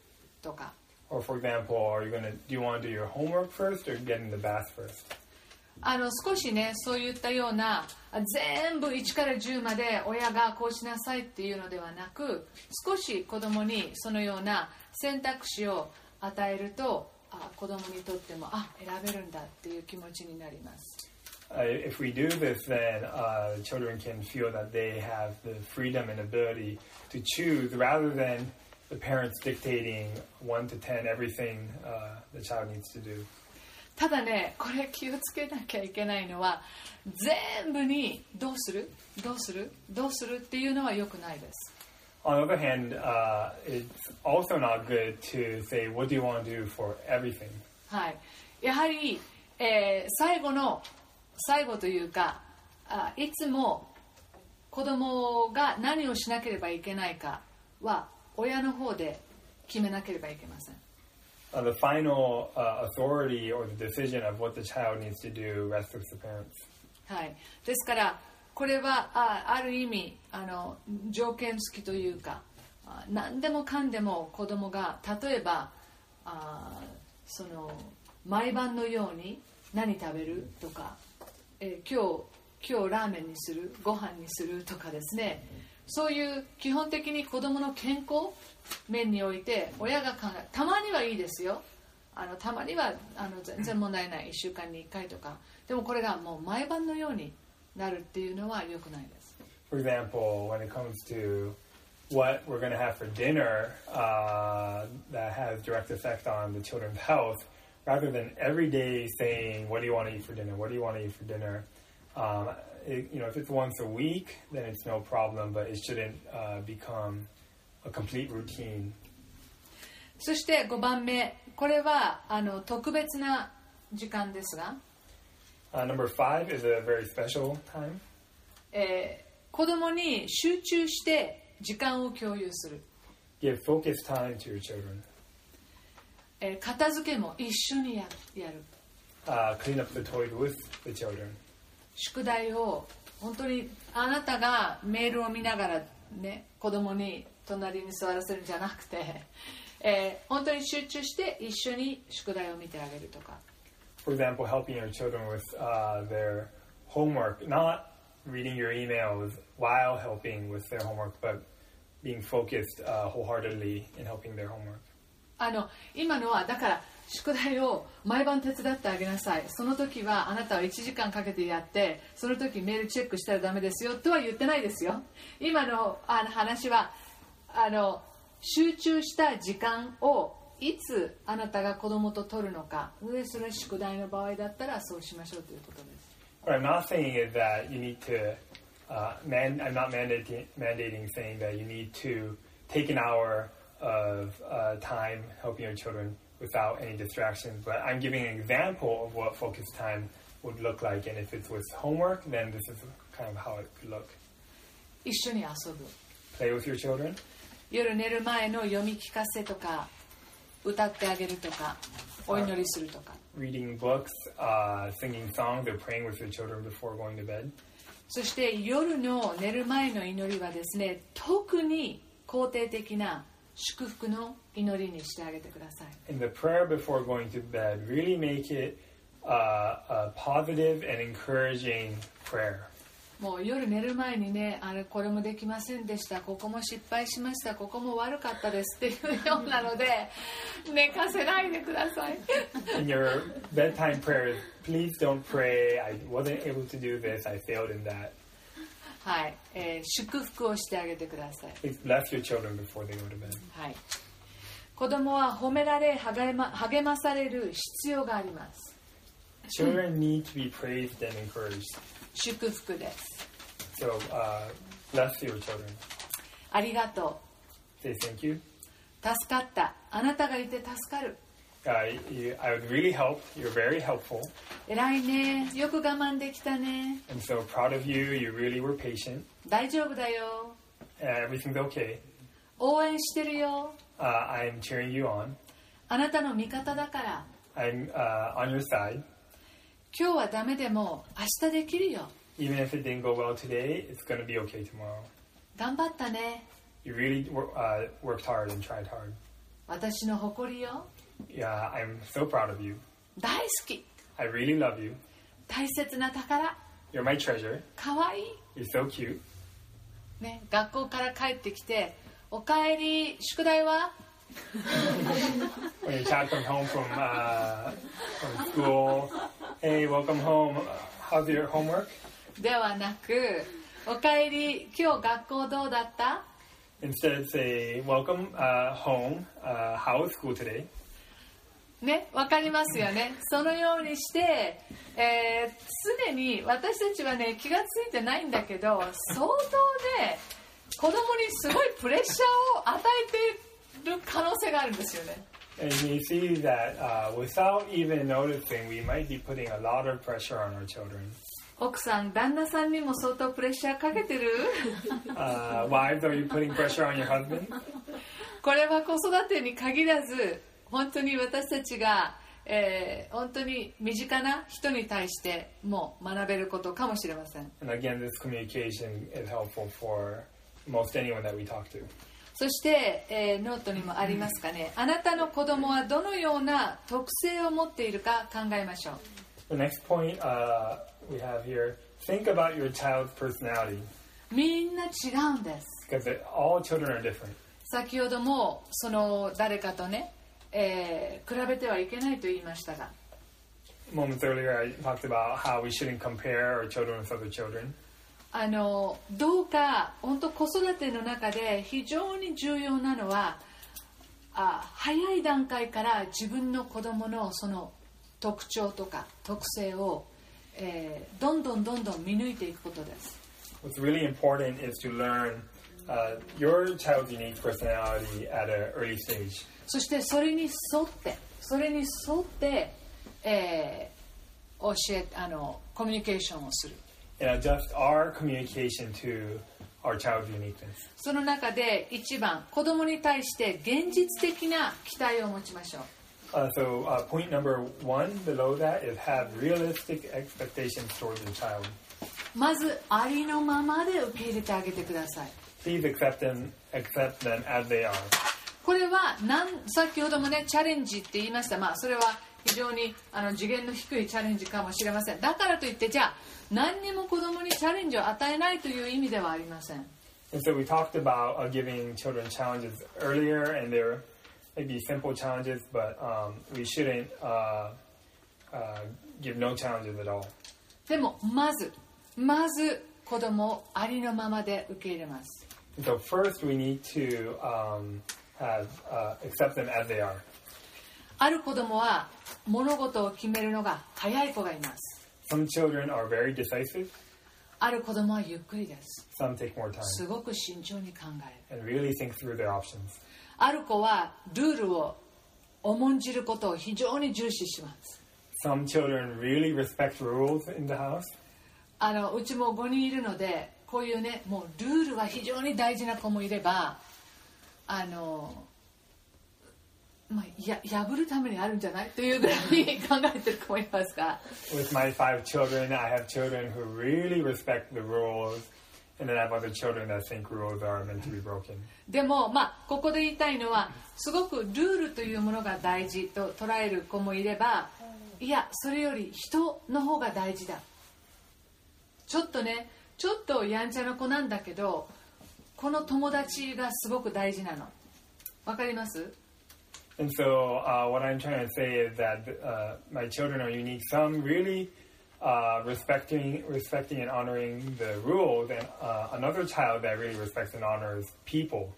とか Or, for example, are you gonna? Do you want to do your homework first or get in the bath first? あの少しねそういったようなあ全部1から10まで親がこうしなさいっていうのではなく少し子供にそのような選択肢を与えるとあ子供にとってもあ選べるんだっていう気持ちになります Uh, if we do this, then uh, children can feel that they have the freedom and ability to choose rather than the parents dictating one to ten everything uh, the child needs to do. ただねこれ気をつけなきゃいけないのは全部にどうするどうするどうするっていうのは良くないです On the other hand, uh, it's also not good to say, "What do you want to do for everything?" はいやはり、えー最後の最後というかあいつも子供が何をしなければいけないかは親の方で決めなければいけません。Uh, the final uh, authority or the decision of what the child needs to do rests with the parents. はい、ですからこれはあある意味あの条件付きというかあ何でもかんでも子供が例えばあその毎晩のように何食べるとか、えー今日今日ラーメンにするご飯にするとかですねそういう基本的に子供の健康面において親が考えたまにはいいですよあのたまにはあの全然問題ない1週間に1回とかでもこれがもう毎晩のようになるっていうのは良くないです For example, when it comes to what we're going to have for dinner uh, that has direct effect on the children's health, rather than every day saying, "What do you want to eat for dinner? What do you want to eat for dinner?" Um, it, you know, if it's once a week, then it's no problem, but it shouldn't uh, become a complete routine. そして5番目これはあの特別な時間ですが、 Uh, number five is a very special time. えー子供に集中して時間を共有する、 Give focus time to your children. えー片付けも一緒にややる Uh, clean up the toys with the children. 宿題を本当にあなたがメールを見ながらね子供に隣に座らせるんじゃなくて、えー本当に集中して一緒に宿題を見てあげるとか For example, helping your children with uh, their homework, not reading your emails while helping with their homework, but being focused uh, wholeheartedly in helping their homework. あの今のはだから宿題を毎晩手伝ってあげなさい。その時はあなたは1時間かけてやってその時メールチェックしたらダメですよとは言ってないですよ。今の,あの話はあの集中した時間をいつあなたが子供ととるのかでそれ宿題の場合だったらそうしましょうということです。Well, I'm not saying that you need to, I'm not mandating, mandating saying that you need to take an hour of time helping your children without any distractions, but I'm giving an example of what focus time would look like, and if it's with homework, then this is kind of how it could look. 一緒に遊ぶ Play with your children, 夜寝る前の読み聞かせとか歌ってあげるとかお祈りするとか reading books, uh, singing songs, or praying with your children before going to bed. そして夜の寝る前の祈りはですね特に肯定的な 祝福の祈りにしてあげてください And the prayer before going to bed, really make it uh, a positive and encouraging prayer. もう夜寝る前にねあれこれもできませんでしたここも失敗しましたここも悪かったですっていうようなので寝かせないでください In your bedtime prayers, please don't pray, I wasn't able to do this, I failed in that. はい、えー祝福をしてあげてください.はい、子供は褒められ励ま励まされる必要があります Children need to be praised and encouraged. 祝福です So uh, bless your children. ありがと Say thank you. う助かったあなたがいて助かる Uh, you, I would really help. You're very helpful. 偉いねよく我慢できたね I'm so proud of you. You really were patient. 大丈夫だよ Uh, everything's okay. 応援してるよ Uh, I'm cheering you on. あなたの味方だから I'm uh, on your side. 今日はダメでも明日できるよ Even if it didn't go well today, it's going to be okay tomorrow. 頑張ったね You really wor- uh, worked hard and tried hard. 私の誇りよ Yeah, I'm so proud of you. 大好き I really love you. 大切な宝 You're my treasure. かわいい You're so cute. ね、学校から帰ってきて「おかえり宿題は?」 When your child comes home from uh, from school, hey, welcome home. How's your homework? ではなく「おかえり今日学校どうだった?」 Instead, say, Welcome uh, home. Uh, how was school today? ね、わかりますよね。そのようにして、えー常に私たちはね、気がついてないんだけど、相当ね、子供にすごいプレッシャーを与えている可能性があるんですよね。And you see that uh, without even noticing, we might be putting a lot of pressure on our children. 奥さん、旦那さんにも相当プレッシャーかけてる Uh, wives, are you putting pressure on your husband? これは子育てに限らず、本当に私たちが、えー、本当に身近な人に対しても学べることかもしれません。そして、えー、ノートにもありますかね、あなたの子供はどのような特性を持っているか考えましょう。みんな違うんです。先ほどもその誰かとね、えー比べてはいけないと言いましたが、Moments earlier, I talked about how we shouldn't compare our children with other children. あのどうか本当子育ての中で非常に重要なのはあ早い段階から自分の子供のその特徴とか特性を、えーどんどんどんどん見抜いていくことです What's really important is to learn uh, your child's unique personality at an early stage. そしてそれに沿ってそれに沿って、えー教えあのコミュニケーションをする and adjust our communication to our child's uniqueness. その中で一番子供に対して現実的な期待を持ちましょう Uh, so, uh, point number one below that is have realistic expectations towards your child. まずありのままで受け入れてあげてください Please accept them, accept them as they are. これはなん先ほどもねチャレンジって言いましたまあそれは非常にあの次元の低いチャレンジかもしれませんだからといってじゃあ何にも子供にチャレンジを与えないという意味ではありません And so we talked about uh, giving children challenges earlier, and they're maybe simple challenges, but um, we shouldn't uh, uh, give no challenges at all. でもまずまず子供をありのままで受け入れます so first, we need to um, have uh, accept them as they are. ある子供は物事を決めるのが早い子がいます Some children are very decisive. ある子供はゆっくりです Some take more time すごく慎重に考える and really think through their options. ある子はルールを重んじることを非常に重視します Some children really respect rules in the house. あのうちも5人いるのでこういうねもうルールは非常に大事な子もいればあの、まあ、や破るためにあるんじゃないというぐらいに考えてる子もいますが With my five children, I have children who really respect the rules, and then I have other children that think rules are meant to be broken. でも、まあ、ここで言いたいのはすごくルールというものが大事と捉える子もいればいやそれより人の方が大事だちょっとねちょっとやんちゃな子なんだけどこの友達がすごく大事なのわかります And so, uh, what I'm trying to say is that uh, my children are unique. Some really uh, respecting, respecting and honoring the rules, and uh, another child that really respects and honors people.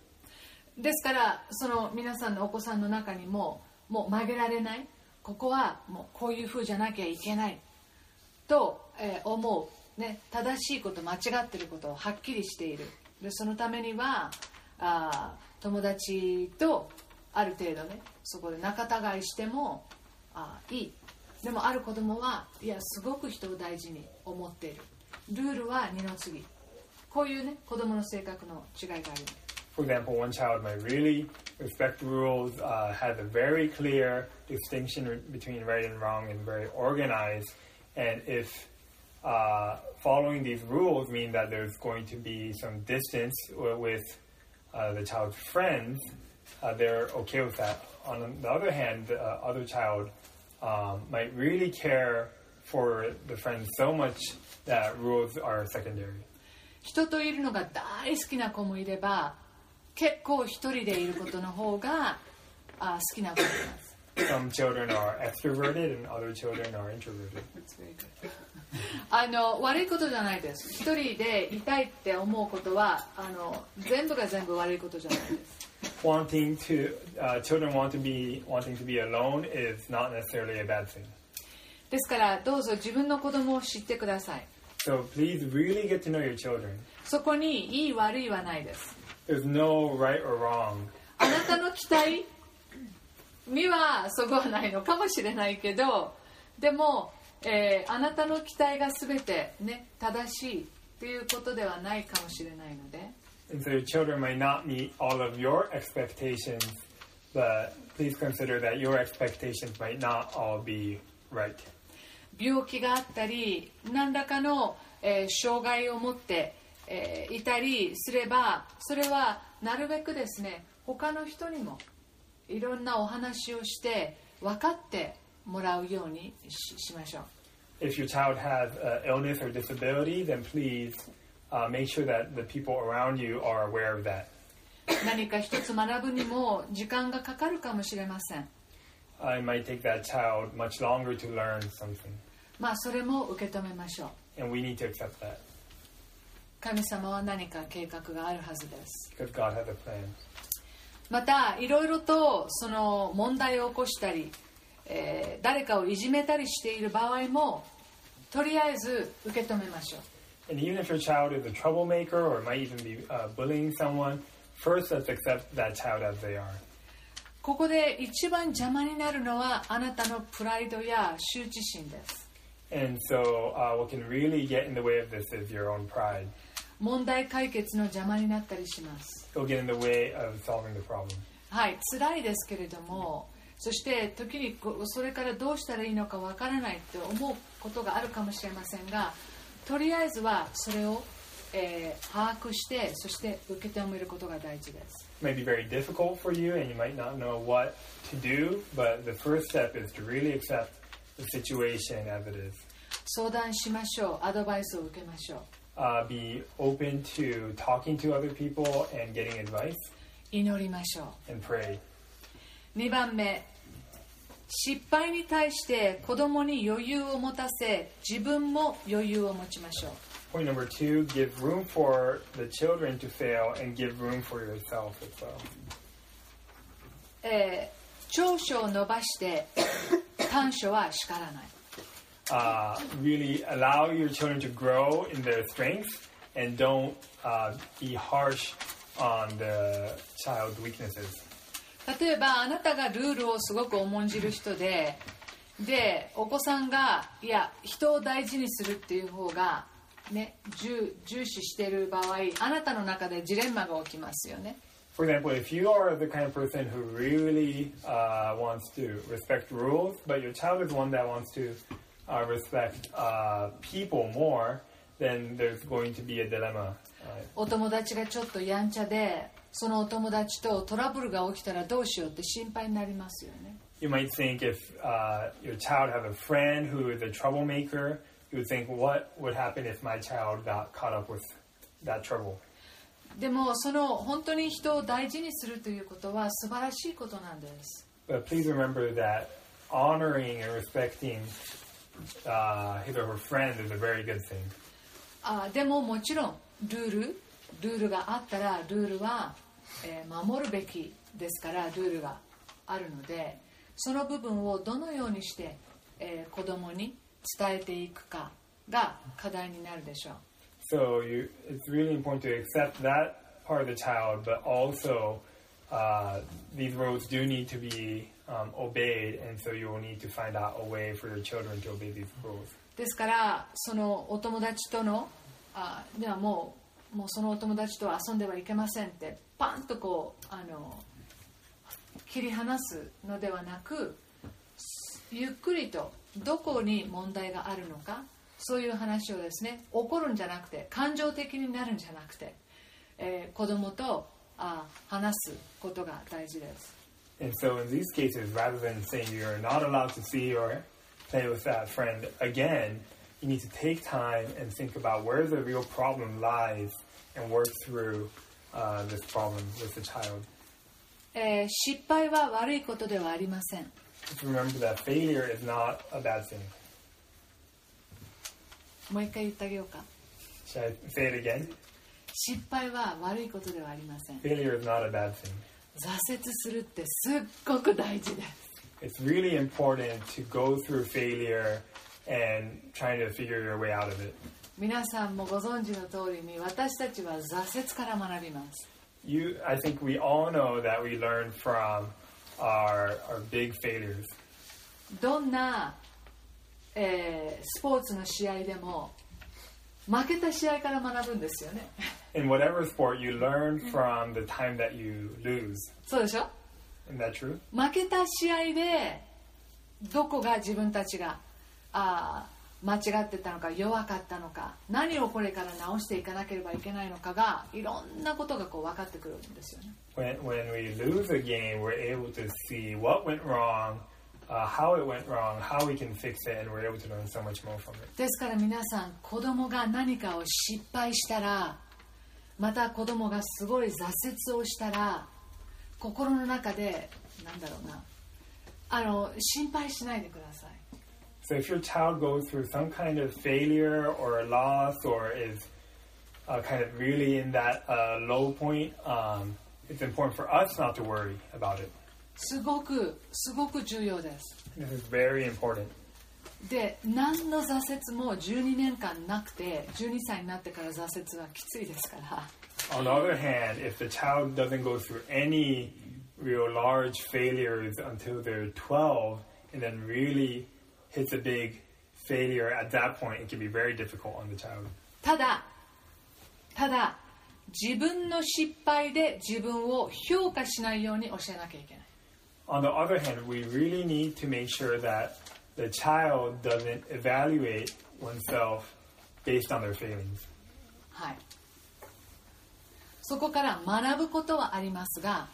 ですからその皆さんのお子さんの中にももう曲げられないここはもうこういう風じゃなきゃいけないと、えー思う、ね、正しいこと間違ってることをはっきりしているでそのためにはあ友達とある程度ねそこで仲違いしてもあいいでもある子供はいやすごく人を大事に思っているルールは二の次こういうね子供の性格の違いがあります For example, one child might really respect rules, uh, has a very clear distinction between right and wrong, and very organized. And if uh, following these rules mean that there's going to be some distance w- with uh, the child's friends, uh, they're okay with that. On the other hand, the uh, other child um, might really care for the friends so much that rules are secondary. 人といるのが大好きな子もいれば結構一人でいることの方があ好きな子もいます Some children are extroverted and other children are introverted. あの悪いことじゃないです一人でいたいって思うことはあの全部が全部悪いことじゃないです Wanting to uh, children want to be wanting to be alone is not necessarily a bad thing. ですからどうぞ自分の子供を知ってください So please really get to know your children. そこにいい悪いはないです There's no right or wrong. あなたの期待にはそこはないのかもしれないけどでも、えーあなたの期待が全てね正しいっていうことではないかもしれないので And so your children might not meet all of your expectations, but please consider that your expectations might not all be right. 病気があったり何らかの、えー障害を持って、えーいたりすればそれはなるべくですね他の人にもいろんなお話をして分かってもらうようにししましょう If your child has uh, illness or disability, then please uh, make sure that the people around you are aware of that. 何か一つ学ぶにも時間がかかるかもしれません Uh, it might take that child much longer to learn something, まあそれも受け止めましょう and we need to accept that 神様は何か計画があるはずです because God has a plan. またいろいろとその問題を起こしたり、えー誰かをいじめたりしている場合もとりあえず受け止めましょう And even if your child is a troublemaker or might even be uh, bullying someone, first let's accept that child as they are. ここで一番邪魔になるのはあなたのプライドや羞恥心です And so, uh, what can really get in the way of this is your own pride. 問題解決の邪魔になったりしますはい、つらいですけれども、そして時にそれからどうしたらいいのかわからないと思うことがあるかもしれませんが、とりあえずはそれを、えー、把握して、そして受け止めることが大事です。相談しましょう、アドバイスを受けましょう。Uh, be open to talking to other people and getting advice, 祈りましょ and pray. う2番目失敗に対して子供に余裕を持たせ自分も余裕を持ちましょう Point number two: give room for the children to fail, and give room for yourself as well. えー長所を伸ばして短所は叱らない uh, really allow your children to grow in their strengths and don't uh, be harsh on the child's weaknesses. 例えばあなたがルールをすごく重んじる人ででお子さんがいや人を大事にするっていう方が、ね、重重視している場合あなたの中でジレンマが起きますよね For example, if you are the kind of person who really uh, wants to respect rules, but your child is one that wants to uh, respect uh, people more, then there's going to be a dilemma. Uh, お友達がちょっとやんちゃでそのお友達とトラブルが起きたらどうしようって心配になりますよね you might think if uh, your child has a friend who is a troublemaker, you would think, what would happen if my child got caught up with that trouble? でもその本当に人を大事にするということは素晴らしいことなんです But please remember that honoring and respecting uh, his or her friend is a very good thing. あでももちろんルールルールがあったらルールは、えー守るべきですからルールがあるのでその部分をどのようにして、えー子供に伝えていくかが課題になるでしょう So you, it's really important to accept that part of the child, but also uh, these rules do need to be um, obeyed, and so you will need to find out a way for your children to obey these rules. ですからそのお友達とのあではもうもうそのお友達と遊んではいけませんってパンとこうあの切り離すのではなくゆっくりとどこに問題があるのかそういう話をですね怒るんじゃなくて感情的になるんじゃなくて、えー子供とあ話すことが大事です And so in these cases, rather than saying you're not allowed to see or play with that friend again, you need to take time and think about where the real problem lies and work through uh, this problem with the child. えー失敗は悪いことではありません Just remember that failure is not a bad thing. もう一回言ってあげようか Should I say it again? 失敗は悪いことではありません Failure is not a bad thing. 挫折するってすっごく大事です It's really important to go through failure and trying to figure your way out of it. 皆さんもご存知の通りに私たちは挫折から学びます You, I think we all know that we learn from our, our big failures. どんな、えースポーツの試合でも 負けた試合から学ぶんですよね In whatever sport, you learn from the time that you lose. そうでしょ Isn't that true? 負けた試合でどこが自分たちがあー間違ってたのか弱かったのか何をこれから直していかなければいけないのかがいろんなことがこう分かってくるんですよね When, when we lose a game, we're able to see what went wrong, uh, how it went wrong, how we can fix it, and we're able to learn so much more from it. ですから皆さん子供が何かを失敗したらまた子供がすごい挫折をしたら心の中でなんだろうなあの心配しないでください So if your child goes through some kind of failure or a loss or is uh, kind of really in that uh, low point, um, it's important for us not to worry about it. すごくすごく重要です This is very important. で何の挫折も12年間なくて12歳になってから挫折はきついですから On the other hand, if the child doesn't go through any real large failures until they're 12 and then really hits a big failure at that point, it can be very difficult on the child. ただただ自分の失敗で自分を評価しないように教えなきゃいけない On the other hand, we really need to make sure that the child doesn't evaluate oneself based on their failings. はいそこから学ぶことはありますが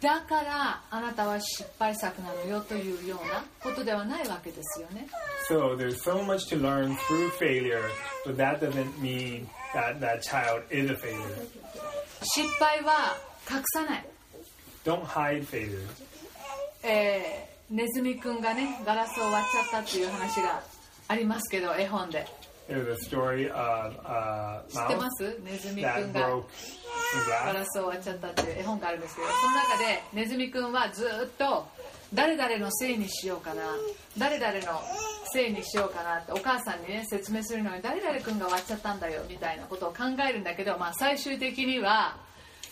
だからあなたは失敗作なのよというようなことではないわけですよね So there's so much to learn through failure, but that doesn't mean that that child is a failure. *laughs* 失敗は隠さない Don't hide failures. えーネズミくんがねガラスを割っちゃったっていう話がありますけど絵本で story of 知ってます？ネズミくんがガ.ラスを割っちゃったっていう絵本があるんですけどその中でネズミくんはずっと誰々のせいにしようかな誰々のせいにしようかなってお母さんにね説明するのに誰々くんが割っちゃったんだよみたいなことを考えるんだけど、まあ、最終的には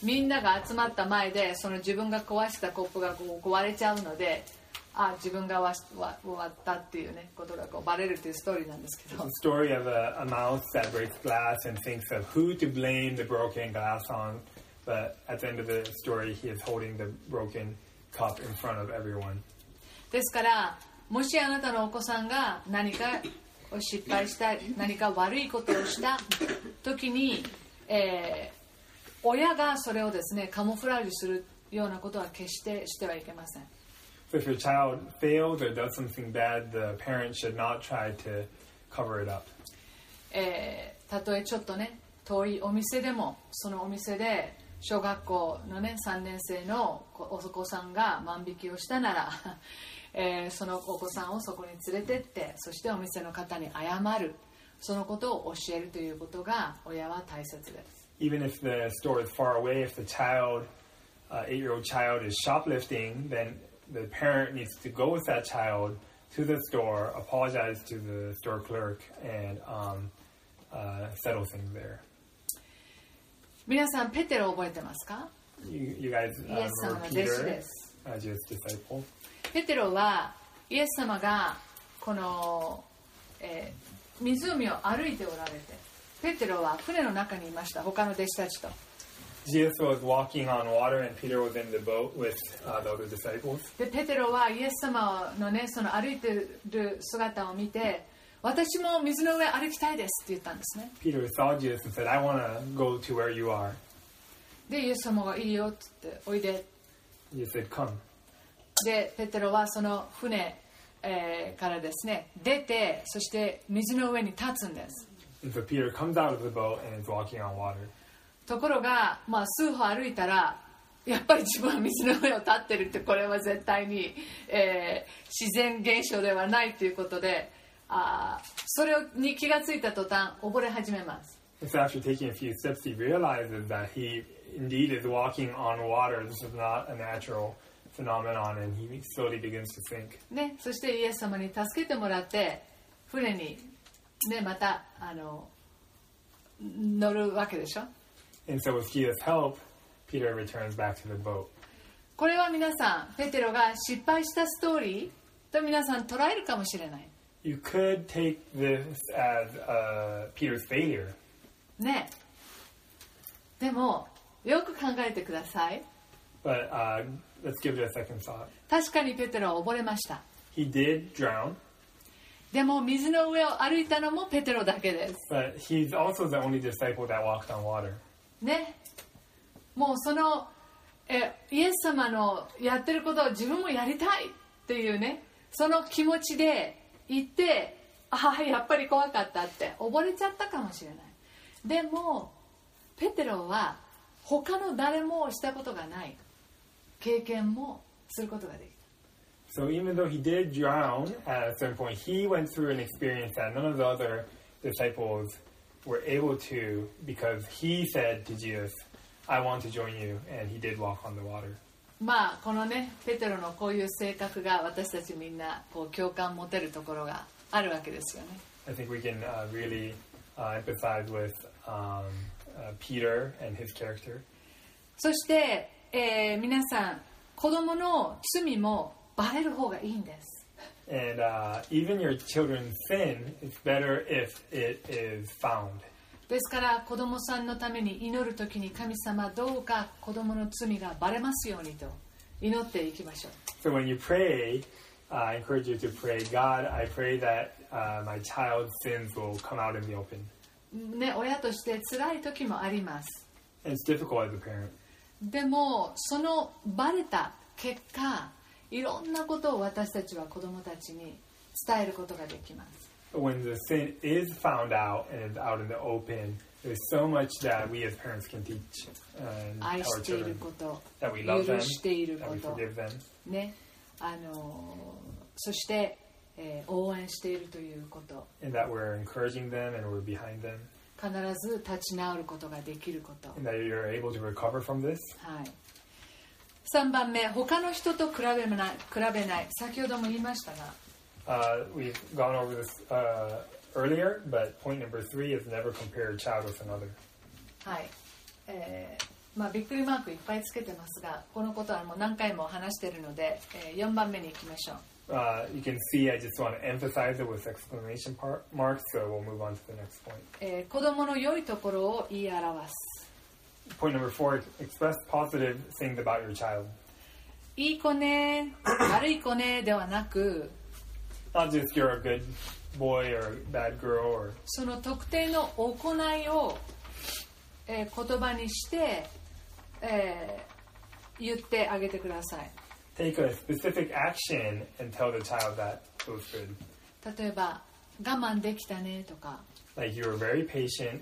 みんなが集まった前でその自分が壊したコップがこう壊れちゃうのであ自分が割割割ったっていうねことがこうバレるっていうストーリーなんですけど story of a, a mouse that breaks glass and thinks of who to blame the broken glass on. But at the end of the story, he is holding the broken cup in front of everyone. ですからもしあなたのお子さんが何かを失敗した何か悪いことをした時に、えー親がそれをですねカモフラージュするようなことは決してしてはいけません。So if your child fails or does something bad, the parent should not try to cover it up. えーたとえちょっとね遠いお店でもそのお店で小学校のね3年生のおお子さんが万引きをしたなら、*laughs* えーそのお子さんをそこに連れてってそしてお店の方に謝る。そのことを教えるということが親は大切です Even if the store is far away, if the child, uh, eight-year-old child, is shoplifting, then the parent needs to go with that child to the store, apologize to the store clerk, and um, uh, settle things there. 皆さんペテロ覚えてますか You, you guys イ uh, エス様 remember の弟子 Peter です as your disciple? ペテロはイエス様がこの、えー湖を歩いておられて ペテロは船の中にいました他の弟子たちと Jesus was walking on water, and Peter was in the boat with uh, the other disciples. でペテロはイエス様のねその歩いてる姿を見て私も水の上歩きたいですって言ったんですね Peter saw Jesus and said, I want to go to where you are. でイエス様がいいよって言っておいで Jesus said, Come. でペテロはその船、えーからですね出てそして水の上に立つんです And so Peter comes out of the boat and is walking on water. ところが、まあ、数歩歩いたらやっぱり自分は水の上を立ってるってこれは絶対に、えー自然現象ではないということであーそれに気がついた途端溺れ始めます It's after taking a few steps he realizes that he indeed is walking on water. This is not a natural phenomenon, and he slowly begins to sink. ね、そしてイエス様に助けてもらって船に、ね、またあの乗るわけでしょ And so, with Jesus' help, Peter returns back to the boat. これは皆さんペテロが失敗したストーリーと皆さん捉えるかもしれない You could take this as uh, Peter's failure, ねでもよく考えてください but uh, let's give it a second thought. 確かにペテロは溺れました He did drown, でも水の上を歩いたのもペテロだけです。But he's also the only disciple that walked on water. ね。もうそのえイエス様のやってることを自分もやりたいっていうね。その気持ちで行ってああやっぱり怖かったって。溺れちゃったかもしれない。でもペテロは他の誰もしたことがない経験もすることができた So even though he did drown at a certain point, he went through an experience that none of the other disciples were able to because he said to Jesus, I want to join you, and he did walk on the water. まあこのねペテロのこういう性格が私たちみんなこう共感持てるところがあるわけですよね I think we can uh, really uh, empathize with um, uh, Peter and his character. そして、えー皆さん子供の罪も バレる方がいいんです And uh, even your children's sin, it's better if it is found. ですから子供さんのために祈る時に神様どうか子供の罪がバレますようにと祈っていきましょう So when you pray, uh, I encourage you to pray, God, I pray that uh, my child's sins will come out in the open. ね親として辛い時もあります it's difficult as a parent. でもそのバレた結果いろんなことを私たちは子供たちに伝えることができます when the sin is found out and out in the open, there's so much that we as parents can teach uh, 愛していること that we love 許 them, していること forgive them, ねあのそして、えー応援しているということ and that we're encouraging them and we're behind them, 必ず立ち直ることができること、and that you're able to recover from this. はい、3番目、他の人と比べ,ない比べない。先ほども言いましたが。はい、えーまあ。びっくりマークいっぱいつけてますが、このことはもう何回も話しているので、えー、4番目に行きましょう。Uh, 子供の良いところを言い表す。Point number four express positive things about your child. いい子ね悪い子ねではなく Not just you're a good boy or a bad girl or その特定の行いを、えー言葉にして、えー言ってあげてください take a specific action and tell the child that it was good. 例えば我慢できたねとか Like you were very patient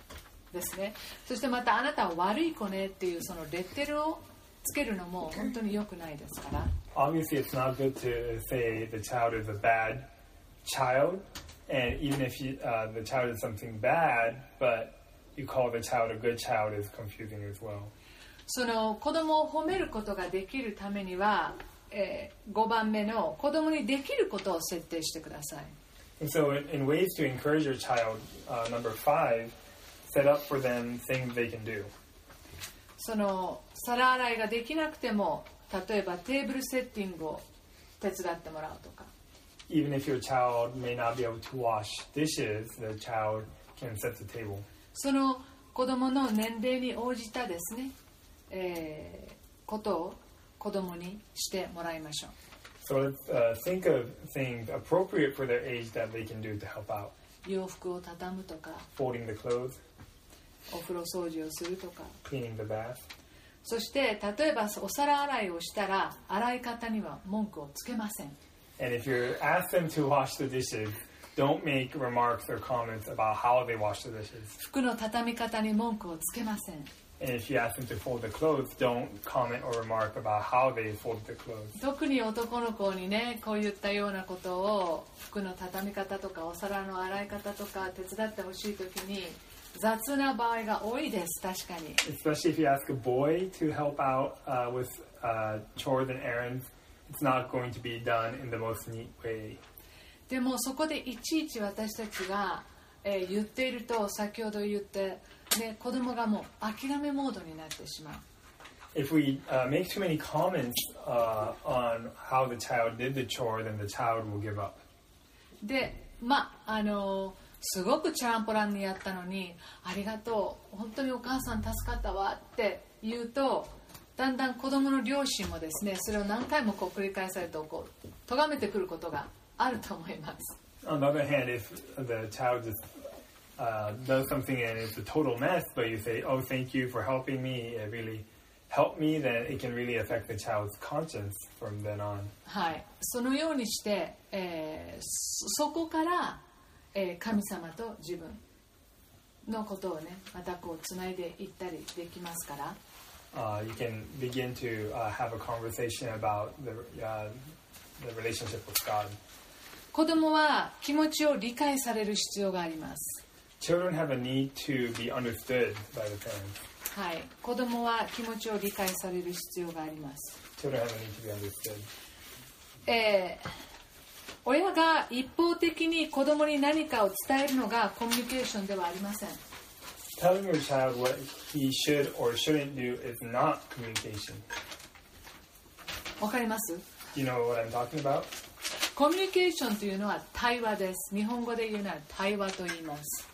ですねそしてまたあなたは悪い子ねっていうそのレッテルをつけるのも本当に良くないですから Obviously, it's not good to say the child is a bad child, and even if you, uh, the child is something bad, but you call the child a good child is confusing as well. その子供を褒めることができるためには、え5番目の子供にできることを設定してください And so, in, in ways to encourage your child, uh, number five, set up for them things they can do. その皿洗いができなくても例えばテーブルセッティングを手伝ってもらうとか Even if your child may not be able to wash dishes, the child can set the table. その子供の年齢に応じたですね、えーことを子供にしてもらいましょう So let's uh, think of things appropriate for their age that they can do to help out. 洋服を畳むとか Folding the clothes, お風呂掃除をするとか。そして例えばお皿洗いをしたら洗い方には文句をつけません。服の畳み方に文句をつけません。特に男の子にねこう言ったようなことを服の畳み方とかお皿の洗い方とか手伝ってほしいときに。雑な場合が多いです確かに Especially if you ask a boy to help out uh, with uh, chores and errands, it's not going to be done in the most neat way. でもそこでいちいち私たちが、えー言っていると先ほど言って、ね、子供がもう諦めモードになってしまう If we uh, make too many comments uh, on how the child did the chore, then the child will give up. でまああのすごくチャランポランにやったのにありがとう本当にお母さん助かったわって言うとだんだん子供の両親もですねそれを何回もこう繰り返されるとこう咎めてくることがあると思います On the other hand, if the child just uh, does something and it's a total mess, but you say, "Oh, thank you for helping me. It really helped me," then it can really affect the child's conscience from then on. はいそのようにして、えーそそこから、えー神様と自分のことをねまたこうつないでいったりできますから Uh, you can begin to uh, have a conversation about the uh, the relationship with God. 子供は気持ちを理解される必要があります Children have a need to be understood by the parents. はい、子供は気持ちを理解される必要があります、Children have a need to be understood. えー親が一方的に子供に何かを伝えるのがコミュニケーションではありません。わかります？コミュニケーションというのは対話です。日本語で言うのは対話と言います。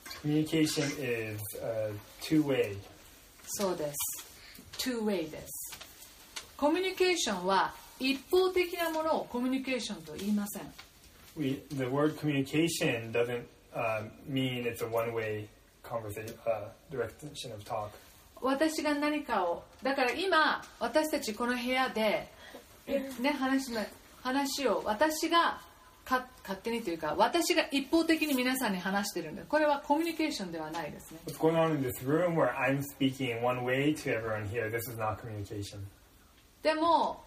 そう。です。コミュニケーションは一方的なものをコミュニケーションと言いません。We the word communication doesn't uh, mean it's a one-way conversation, uh, direction of talk. 私が何かをだから今私たちこの部屋で、ね、話の話を私がか勝手にというか私が一方的に皆さんに話してるんでこれはコミュニケーションではないですね What's going on in this room where I'm speaking in one way to everyone here? This is not communication. でも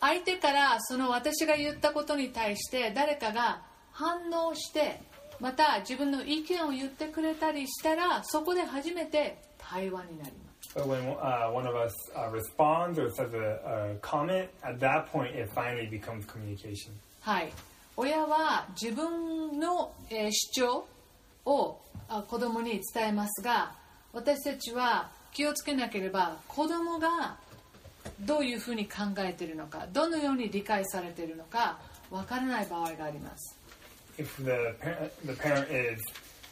相手からその私が言ったことに対して誰かが反応してまた自分の意見を言ってくれたりしたらそこで初めて対話になります But when uh, one of us uh, responds or says a, a comment, at that point it finally becomes communication. はい、親は自分の、えー主張をあ子供に伝えますが私たちは気をつけなければ子供がどういうふうに考えているのかどのように理解されているのかわからない場合があります If the parent, the parent is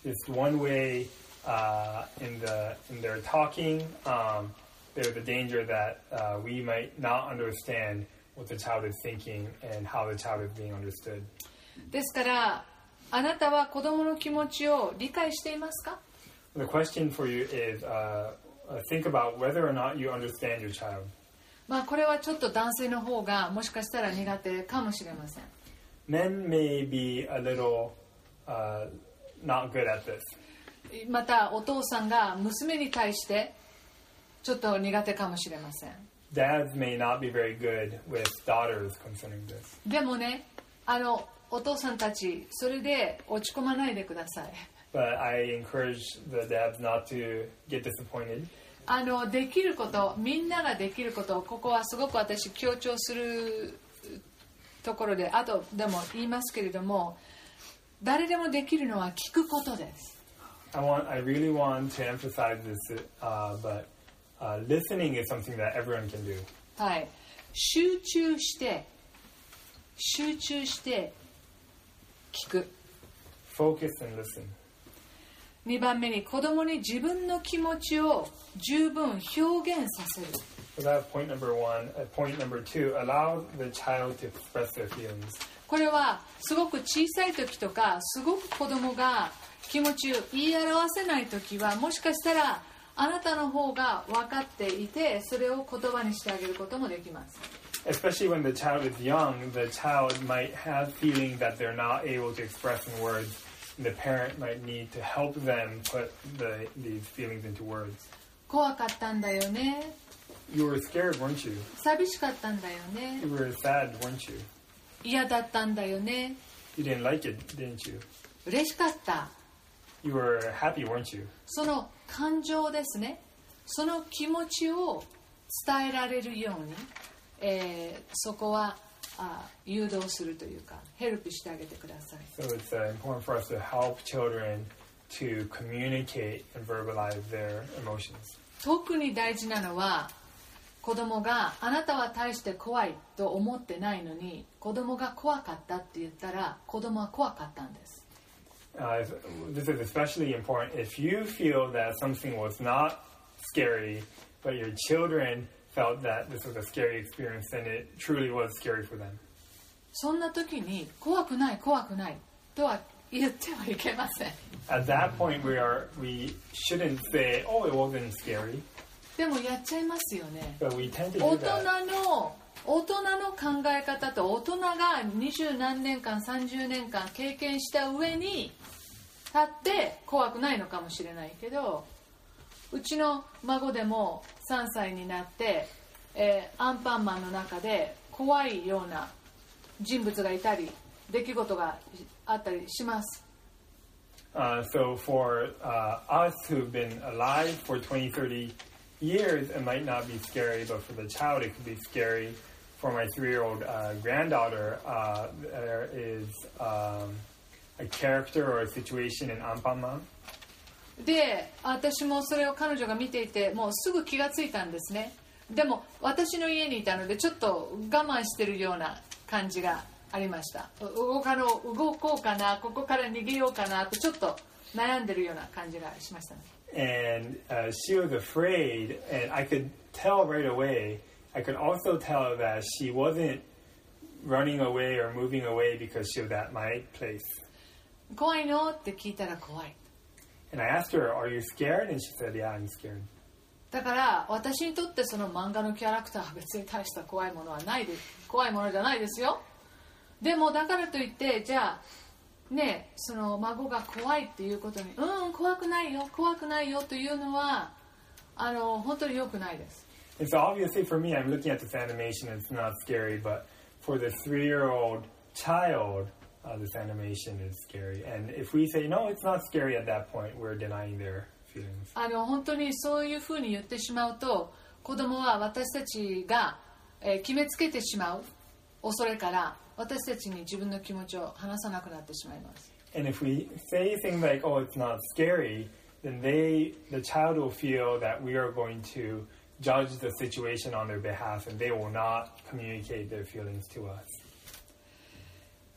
is one way uh, in the in their talking, um, there's a danger that uh, we might not understand what the child is thinking and how the child is being understood. ですからあなたは子供の気持ちを理解していますか The question for you is uh, uh, think about whether or not you understand your child. まあこれはちょっと男性の方がもしかしたら苦手かもしれません Men may be a little uh, not good at this. またお父さんが娘に対してちょっと苦手かもしれません Dads may not be very good with daughters concerning this. でもねあのお父さんたちそれで落ち込まないでください But I encourage the dads not to get disappointed. あのできることみんなができることここはすごく私強調するところであとでも言いますけれども誰でもできるのは聞くことです I want, I really want to emphasize this, uh, but uh, listening is something that everyone can do. はい集中して集中して聞く Focus and listen. 2番目に子供に自分の気持ちを十分表現させる。これはすごく小さい時とかすごく子供が気持ちを言い表せない時はもしかしたらあなたの方が分かっていてそれを言葉にしてあげることもできます。The parent might need to help them put the, these feelings into words. 怖かったんだよね You were scared, weren't you? 寂しかったんだよね You were sad, weren't you? 嫌だったんだよね You didn't like it, didn't you? 嬉しかった You were happy, weren't you? その感情ですねその気持ちを伝えられるように、えーそこはあ誘導するというかヘルプしてあげてください So it's uh, important for us to help children to communicate and verbalize their emotions. 特に大事なのは子供があなたは大して怖いと思ってないのに子供が怖かったって言ったら子供は怖かったんです Uh, this is especially important if you feel that something was not scary, but your children felt that this was a scary experience, then it truly was scary for them. そんな時に怖くない怖くないとは言ってはいけません At that point, we are we shouldn't say, "Oh, it wasn't scary," でもやっちゃいますよね but we tend to 大 do 人 that. の大人の考え方と大人が二十何年間30年間経験した上に立って怖くないのかもしれないけどうちの孫でも3歳になって、えーアンパンマンの中で怖いような人物がいたり出来事があったりします Uh, so for uh, us who've been alive for 20, 30 years, it might not be scary, but for the child, it could be scary. For my three-year-old uh, granddaughter, uh, there is um, a character or a situation in Anpanman で私もそれを彼女が見ていてもうすぐ気がついたんですねでも私の家にいたのでちょっと我慢してるような感じがありましたう動かの動こうかなここから逃げようかなとちょっと悩んでるような感じがしましたね and uh, she was afraid, and I could tell right away. I could also tell that she wasn't running away or moving away because she was at my place. 怖いのって聞いたら怖い And I asked her, "Are you scared?" And she said, "Yeah, I'm scared." だから私にとってその漫画のキャラクターは別に大した怖いものはないです怖いものじゃないですよでもだからといってじゃあねその孫が怖いっていうことにうん怖くないよ怖くないよというのはあの本当に良くないです And so obviously for me, I'm looking at this animation. It's not scary, but for the three-year-old child, uh, this animation is scary. And if we say no, it's not scary at that point, we're denying their feelings. あの本当にそういうふうに言ってしまうと子供は私たちが、えー決めつけてしまう恐れから私たちに自分の気持ちを話さなくなってしまいます And if we say things like, "Oh, it's not scary," then they, the child, will feel that we are going to judge the situation on their behalf, and they will not communicate their feelings to us.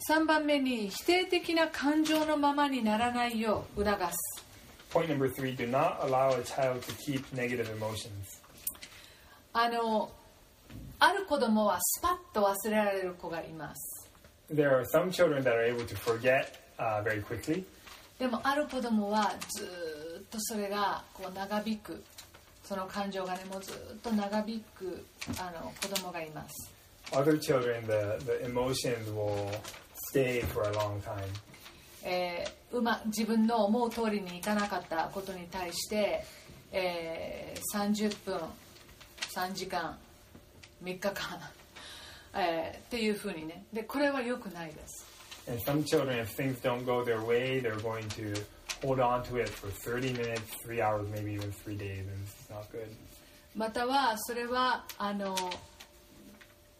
3番目に否定的な感情のままにならないよう促す Point number three: Do not allow a child to keep negative emotions. あのある子供はスパッと忘れられる子がいます There are some children that are able to forget uh, very quickly. でもある子供はずーっとそれがこう長引くその感情がねもうずーっと長引くあの子供がいます Other children, the, the emotions will stay for a long time. えーうま自分の思う通りにいかなかったことに対して、えー30分3時間3日間、えーっていうふうにねでこれは良くないです And some children, if things don't go their way, they're going to hold on to it for 30 minutes, three hours, maybe even three days, and it's not good. またはそれはあの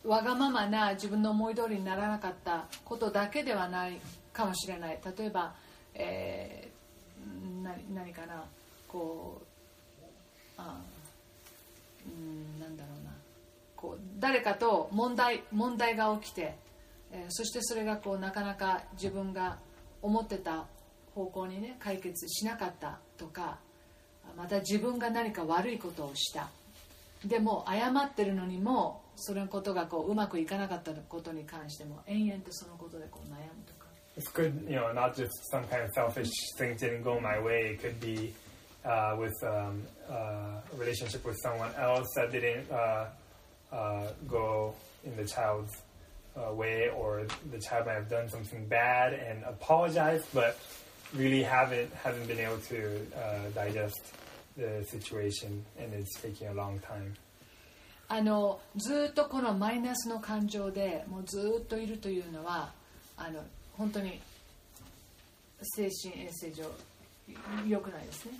わがままな自分の思い通りにならなかったことだけではないかもしれない。例えば、えーな何かな？こうあうんなんだろうな。こう誰かと問題問題が起きて、えーそしてそれがこうなかなか自分が思ってた方向にね解決しなかったとかまた自分が何か悪いことをした。でも謝ってるのにもそのことがこううまくいかなかったことに関しても延々とそのことでこう悩むとか It's good, you know, not just some kind of selfish thing didn't go my way. It could be uh, with um, uh, a relationship with someone else that didn't uh, uh, go in the child's uh, way, or the child might have done something bad and apologize, but really haven't haven't been able to uh, digest the situation, and it's taking a long time. あのずっとこのマイナスの感情でもうずっといるというのはあの本当に精神衛生上良くないですね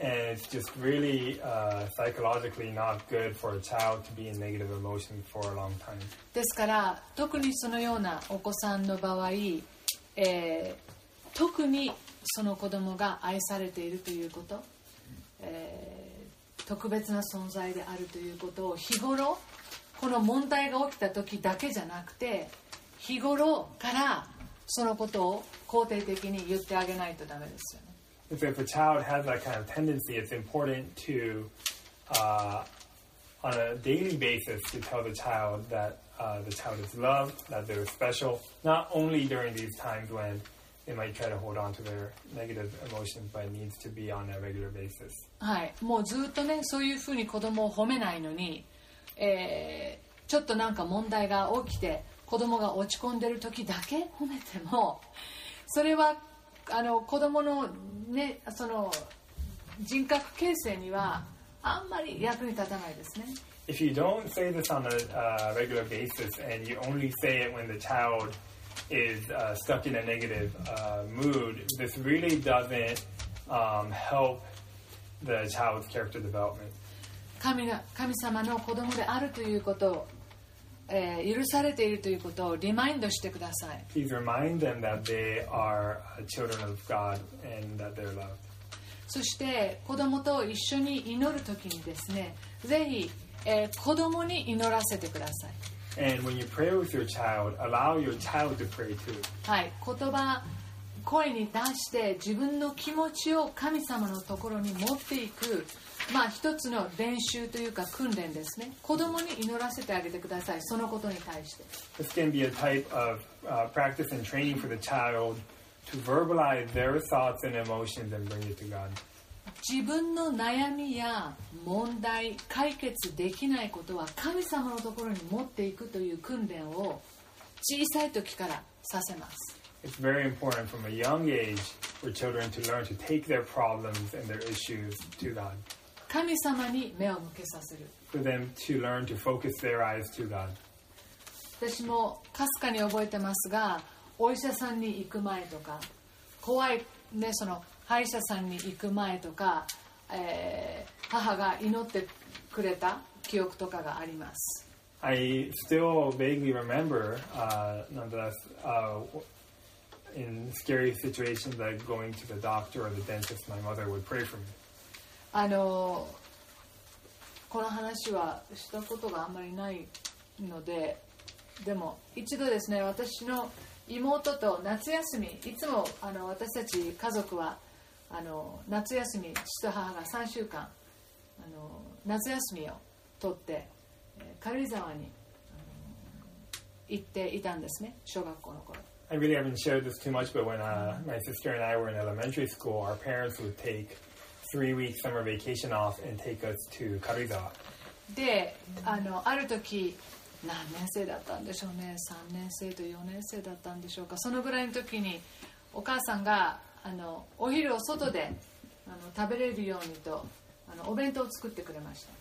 ？And it's just really uh, psychologically not good for a child to be in negative emotion for a long time. ですから特にそのようなお子さんの場合、えー特にその子供が愛されているということ、えー特別な存在であるということを日頃この問題が起きた時だけじゃなくて日頃からそのことを肯定的に言ってあげないとダメですよね。And so if a child has that kind of tendency, it's important to, uh, on a daily basis, to tell the child that uh, the child is loved, that they're special, not only during these times when they might try to hold on to their negative emotions, but it needs to be on a regular basis. はい、もうずっとねそういうふうに子供を褒めないのに、えーちょっとなんか問題が起きて子供が落ち込んでる時だけ褒めてもそれはあの子供のねその人格形成にはあんまり役に立たないですね。If you don't say this on a uh, regular basis and you only say it when the child is uh, stuck in a negative uh, mood, this really doesn't um, help the child's character development. 神が神様の子供であるということを、えー許されているということをリマインドしてください。Please remind them that they are uh, children of God and that they're loved. そして子供と一緒に祈る時にですねぜひ、えー子供に祈らせてください And when you pray with your child, allow your child to pray too. はい言葉声に出して自分の気持ちを神様のところに持っていくまあ一つの練習というか訓練ですね子供に祈らせてあげてくださいそのことに対して This can be a type of uh, practice and training for the child to verbalize their thoughts and emotions and bring it to God. 自分の悩みや問題解決できないことは神様のところに持っていくという訓練を小さい時からさせます It's very important from a young age for children to learn to take their problems and their issues to God, 神様に目を向けさせる for them to learn to focus their eyes to God. 私もかすかに覚えてますがお医者さんに行く前とか怖いねその歯医者さんに行く前とか、えー母が祈ってくれた記憶とかがあります I still vaguely remember, uh, nonetheless, uh, in scary situations like going to the doctor or the dentist, my mother would pray for me. あのこの話はしたことがあんまりないのででも一度ですね私の妹と夏休みいつもあの私たち家族はあの夏休み父と母が3週間あの夏休みを取ってえー軽井沢に行っていたんですね小学校の頃 I really haven't shared this too much, but when uh, my sister and I were in elementary school, our parents would take three weeks summer vacation off and take us to Karizawa. であのある時何年生だったんでしょうね3年生と4年生だったんでしょうかそのぐらいの時にお母さんがあのお昼を外であの食べれるようにとあのお弁当を作ってくれました。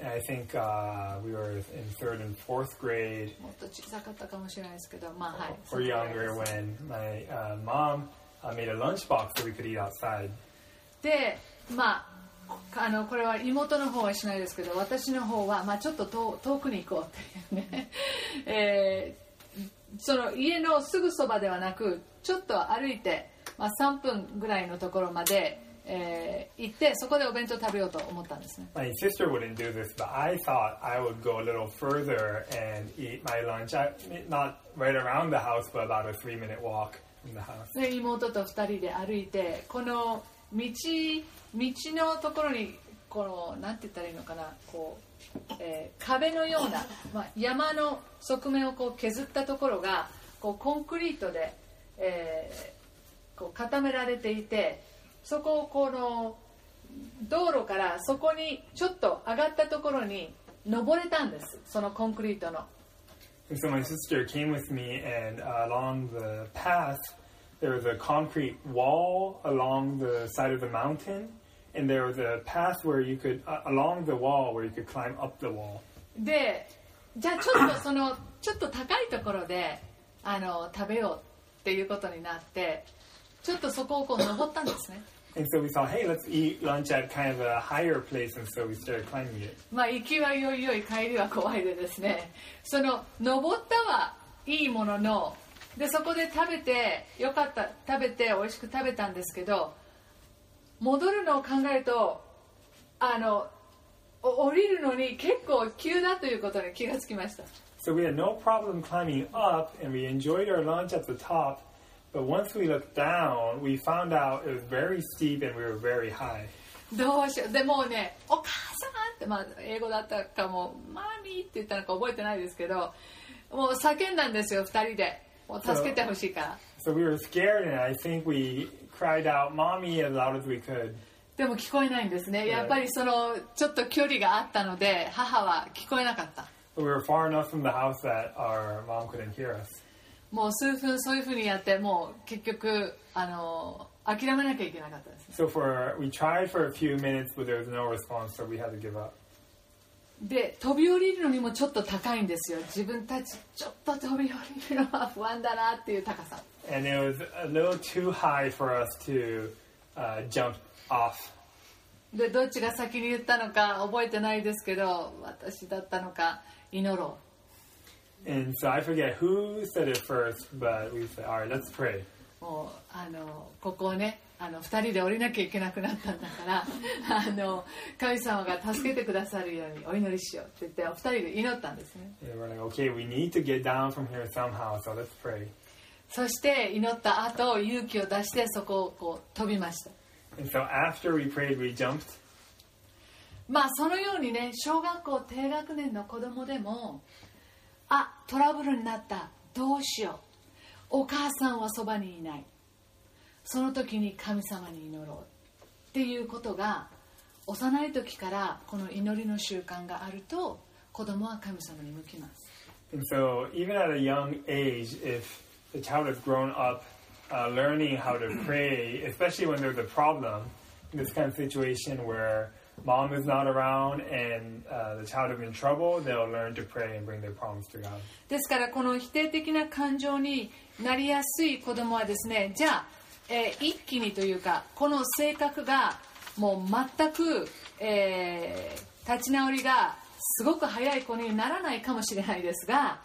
And I think uh, we were in third and fourth grade. もっと小さかったかもしれないですけどまあはい。Or younger when my uh, mom uh, made a lunchbox so we could eat outside. でまああのこれは妹の方はしないですけど私の方は、まあ、ちょっと遠遠くに行こうっていうね、*laughs* えーその家のすぐそばではなくちょっと歩いて、まあ、3分ぐらいのところまで、えー行ってそこでお弁当食べようと思ったんですね My sister wouldn't do this, but I thought I would go a little further and eat my lunch. I, not right around the house, but about a three minute walk from the house. で妹と2人で歩いてこの道道のところにこのなんて言ったらいいのかなこう、えー壁のような、まあ、山の側面をこう削ったところがこうコンクリートで、えーこう固められていてそこをこの道路からそこにちょっと上がったところに登れたんですそのコンクリートの And so my sister came with me, and uh, along the path, there was a concrete wall along the side of the mountain, and there was a path where you could, uh, along the wall, where you could climb up the wall. でじゃあちょっとそのちょっと高いところであの食べようっていうことになってちょっとそこをこう登ったんですね And so we thought, hey, let's eat lunch at kind of a higher place, and so we started climbing it. まあ行きはよいよい帰りは怖いでですねその登ったはいいもののでそこで食べてよかった食べて美味しく食べたんですけど戻るのを考えるとあのお降りるのに結構急だということに気がつきました So we had no problem climbing up, and we enjoyed our lunch at the top. But once we looked down, we found out it was very steep and we were very high. どうしようでもうね「お母さん!」って、まあ、英語だったかも「マミー」って言ったのか覚えてないですけどもう叫んだんですよ2人でもう助けてほしいから So we were scared, and I think we cried out, Mommy, as loud as we could. でも聞こえないんですねやっぱりそのちょっと距離があったので母は聞こえなかった But we were far enough from the house that our mom couldn't hear us. もう数分そういうふうにやってもう結局あの諦めなきゃいけなかったです So for we tried for a few minutes, but there was no response, so we had to give up. で飛び降りるのにもちょっと高いんですよ自分たちちょっと飛び降りるのは不安だなっていう高さ And it was a little too high for us to uh, jump off. でどっちが先に言ったのか覚えてないですけど私だったのか祈ろ And so I forget who said it first, but we said, all right, let's pray. うもうあのここをねあの2人で降りなきゃいけなくなったんだからあの神様が助けてくださるようにお祈りしようって言ってお二人で祈ったんですね like, okay, we need to get down from here somehow, so let's pray. そして祈った後勇気を出してそこをこう飛びました And so after we prayed, we jumped. まあそのようにね小学校低学年の子供でもあトラブルになったどうしようお母さんはそばにいないその時に神様に祈ろうっていうことが幼い時からこの祈りの習慣があると子供は神様に向きます And so, even at a young age, if the child has grown up uh, learning how to pray, especially when there's a problem, this kind of situation where mom is not around and uh, the child is in trouble, they'll learn to pray and bring their problems to God. ですからこの否定的な感情になりやすい子供はですねじゃあ、えー一気にというかこの性格がもう全く、えー立ち直りがすごく早い子にならないかもしれないですが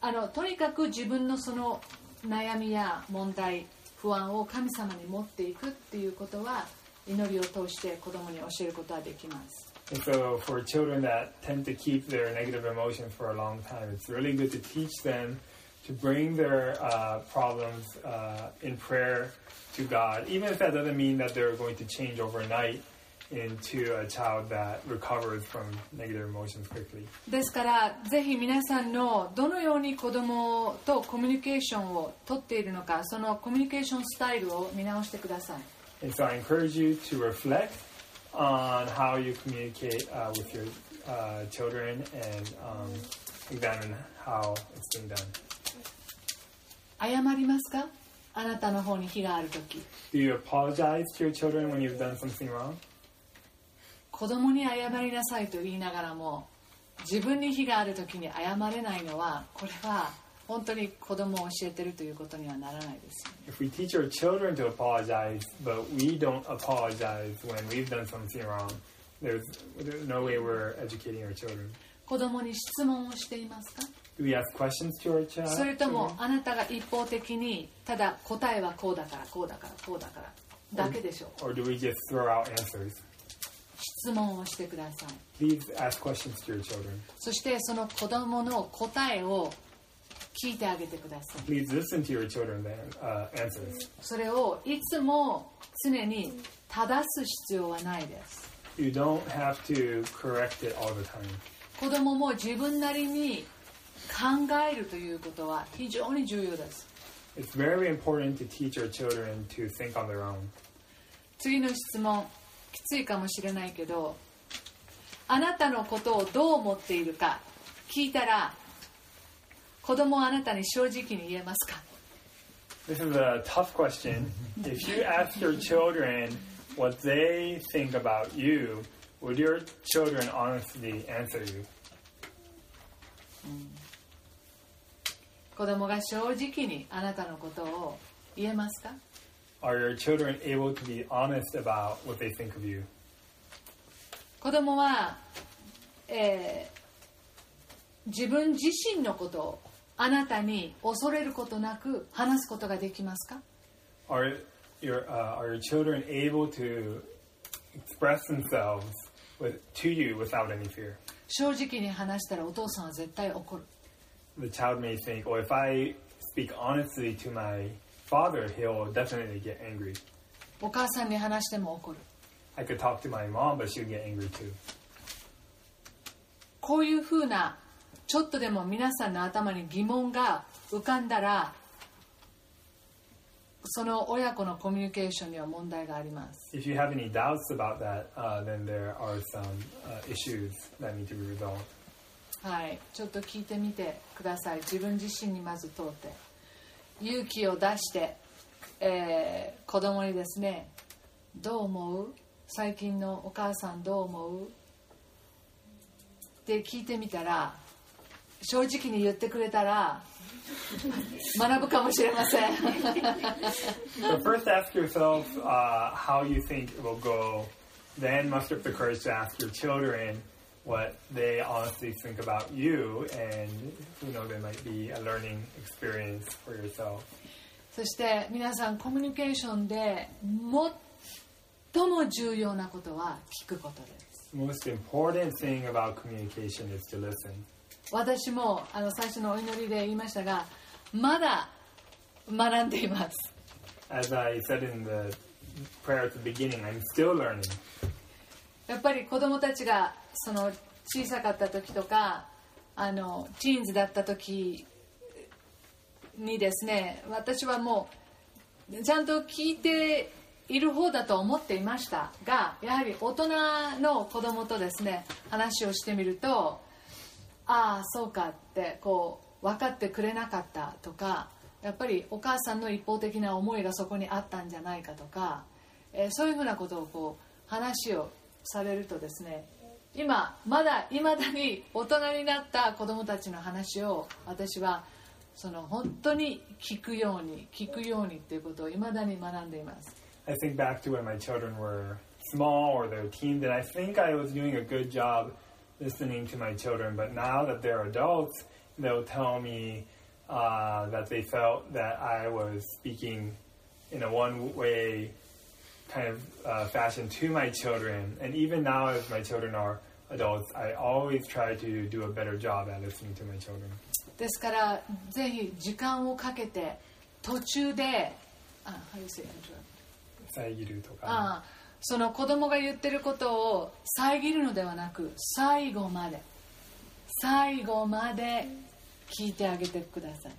あのとにかく自分のその悩みや問題不安を神様に持っていくっていうことは祈りを通して子供に教えることはできます And so, for children that tend to keep their negative emotions for a long time, it's really good to teach them to bring their uh, problems uh, in prayer to God, even if that doesn't mean that they're going to change overnight into a child that recovers from negative emotions quickly. ですからぜひ皆さんのどのように子供とコミュニケーションをとっているのかそのコミュニケーションスタイルを見直してください And so, I encourage you to reflect on how you communicate uh, with your uh, children and um, examine how it's being done. 謝りますかあなたの方に非がある時 Do you apologize to your children when you've done something wrong? 子供に謝りなさいと言いながらも自分に非がある時に謝れないのはこれは 本当に子供を教えてるということにはならないですよね If we teach our children to apologize, but we don't apologize when we've done something wrong, there's, there's no way we're educating our children. 子供に質問をしていますか Do we ask questions to our child? それともあなたが一方的にただ答えはこうだからこうだからこうだからだけでしょう Or do we just throw out answers? 質問をしてください Please ask questions to your children. そしてその子供の答えを聞いてあげてください。それをいつも常に正す必要はないです。子供も自分なりに考えるということは非常に重要です。次の質問、きついかもしれないけど、あなたのことをどう思っているか聞いたら、子供はあなたに正直に言えますか This is a tough question. if you ask your children what they think about you, would your children honestly answer you? 子供が正直にあなたのことを言えますか Are your children able to be honest about what they think of you? 子供は、えー自分自身のことをあなたに恐れることなく話すことができますか Are your uh, are your children able to express themselves with, to you without any fear? 正直に話したらお父さんは絶対怒る The child may think, "Well, if I speak honestly to my father, he'll definitely get angry." お母さんに話しても怒る I could talk to my mom, but she'd get angry too. こういうふうなちょっとでも皆さんの頭に疑問が浮かんだらその親子のコミュニケーションには問題があります。If you have any doubts about that, uh, then there are some uh, issues that need to be resolved. はい。ちょっと聞いてみてください。自分自身にまず問うて。勇気を出して、えー子供にですねどう思う？最近のお母さんどう思う？って聞いてみたら正直に言ってくれたら学ぶかもしれません So first, ask yourself uh, how you think it will go. Then muster up the courage to ask your children what they honestly think about you, and who know there might be a learning experience for yourself. そして皆さんコミュニケーションで最も重要なことは聞くことです most important thing about communication is to listen. 私もあの最初のお祈りで言いましたがまだ学んでいます As I said in the prayer at the beginning, I'm still learning. やっぱり子供たちがその小さかった時とかあのティーンズだった時にですね私はもうちゃんと聞いている方だと思っていましたがやはり大人の子供とですね話をしてみるとああそうかってこう分かってくれなかったとかやっぱりお母さんの一方的な思いがそこにあったんじゃないかとか、えーそういうふうなことをこう話をされるとですね今まだいまだに大人になった子供たちの話を私はその本当に聞くように聞くようにっていうことをいまだに学んでいます。I think back to when my children were small or they're teens, and I think I was doing a good job listening to my children. But now that they're adults, they'll tell me uh, that they felt that I was speaking in a one way kind of uh, fashion to my children. And even now, as my children are adults, I always try to do a better job at listening to my children. ですからぜひ時間をかけて途中であ how you say interrupt? 遮るとか。ああ その子供が言ってることを遮るのではなく最後まで最後まで聞いてあげてください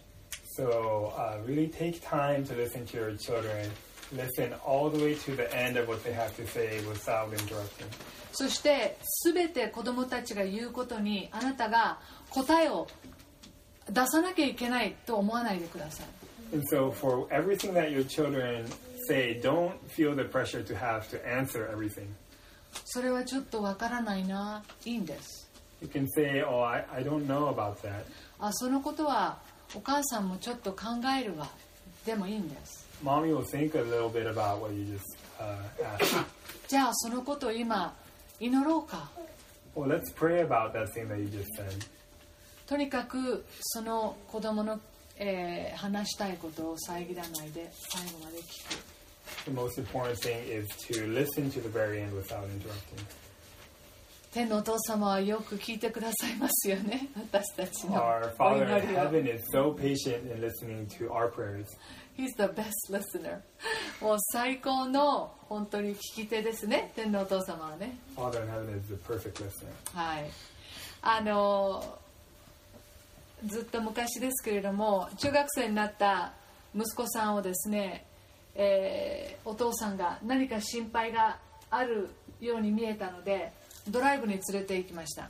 So uh, really take time to listen to your children. Listen all the way to the end of what they have to say without interrupting. そして全て子供たちが言うことにあなたが答えを出さなきゃいけないと思わないでください And so for everything that your children say, don't feel the pressure to have to answer everything. それはちょっとわからないないいんです You can say, oh, I, I don't know about that. あそのことはお母さんもちょっと考えるわでもいいんです Mommy will think a little bit about what you just uh, asked. じゃあそのことを今祈ろうか well, let's pray about that thing that you just said. とにかくその子供の、えー話したいことを遮らないで最後まで聞く The most important thing is to listen to the very end without interrupting. 天のお父様はよく聞いてくださいますよね私たちの Our お Father 祈 in りを heaven is so patient in listening to our prayers. He's the best listener もう最高の本当に聞き手ですね天のお父様はね Father in heaven is the perfect listener. はいあのずっと昔ですけれども中学生になった息子さんをですね、えー、お父さんが何か心配があるように見えたのでドライブに連れて行きました。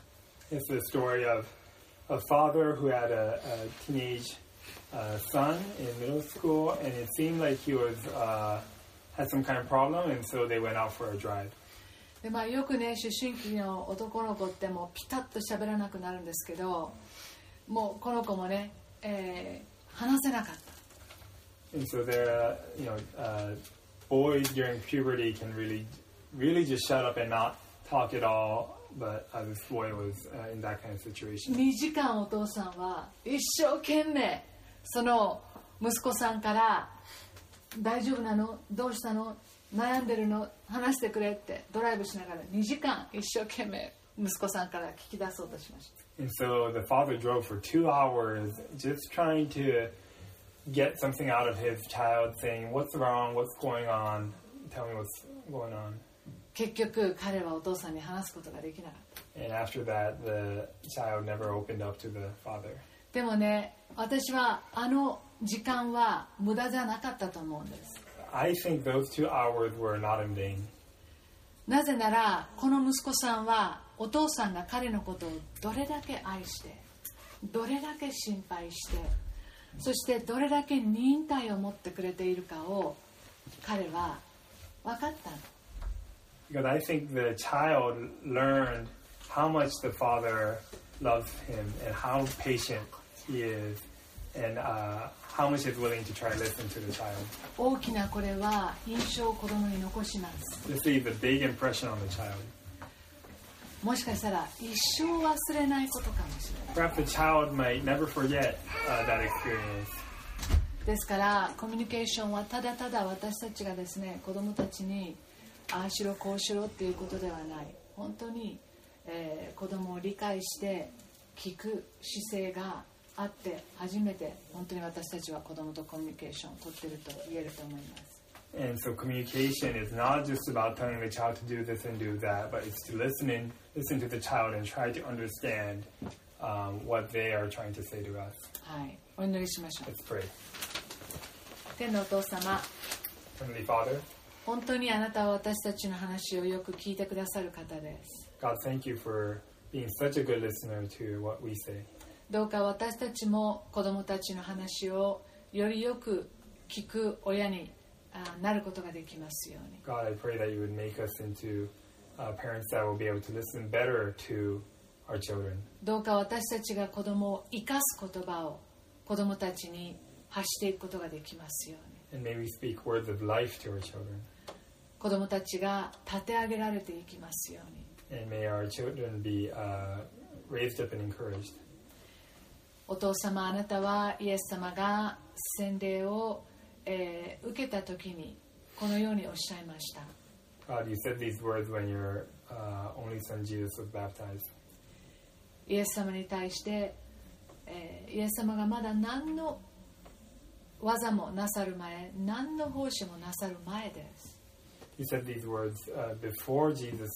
でまあ、よくね、出身期の男の子ってもピタッと喋らなくなるんですけど。もうこの子もね、えー話せなかった And so there, uh, you know, uh, boys during puberty can really, really just shut up and not talk at all. But uh, this boy was uh, in that kind of situation. 2時間お父さんは一生懸命その息子さんから「大丈夫なのどうしたの悩んでるの話してくれ」ってドライブしながら2時間一生懸命息子さんから聞き出そうとしました And so the father drove for two hours, just trying to get something out of his child, saying, "What's wrong? What's going on? Tell me what's going on." 結局彼はお父さんに話すことができなかった And after that, the child never opened up to the father. でもね私はあの時間は無駄じゃなかったと思うんです I think those two hours were not in vain なぜならこの息子さんは お父さんが彼のことをどれだけ愛してどれだけ心配してそしてどれだけ忍耐を持ってくれているかを彼は分かったの because I think the child learned how much the father loves him and how patient he is, and uh, how much he's willing to try to listen to the child. 大きなこれは印象を子供に残します This leaves a big impression on the child. もしかしたら一生忘れないことかもしれない。Perhaps child might never forget uh, that experience. ですからコミュニケーションはただただ私たちがですね子供たちにああしろこうしろっていうことではない。本当に、えー子供を理解して聞く姿勢があって初めて本当に私たちは子供とコミュニケーションを取っていると言えると思います And so communication is not just about telling the child to do this and do that, but it's to listen in, listen to the child and try to understand um, what they are trying to say to us. はいお祈りしましょう Let's pray. 天のお父様 Heavenly Father, 本当にあなたは私たちの話をよく聞いてくださる方です God, thank you for being such a good listener to what we say. どうか私たちも子供たちの話をよりよく聞く親にあ なることができますように God, I pray that you would make us into uh, parents that will be able to listen better to our children. どうか私たちが子供を生かす言葉を子供たちに発していくことができますように And may we speak words of life to our children. 子供たちが立て上げられていきますように And may our children be uh, raised up and encouraged. お父様あなたはイエス様が洗礼を、えー受けた時にこのようにおっしゃいました God, you said these words when your uh, only son Jesus was baptized. イエス様に対して、えーイエス様がまだ何の技もなさる前何の奉仕もなさる前です You said these words uh, before Jesus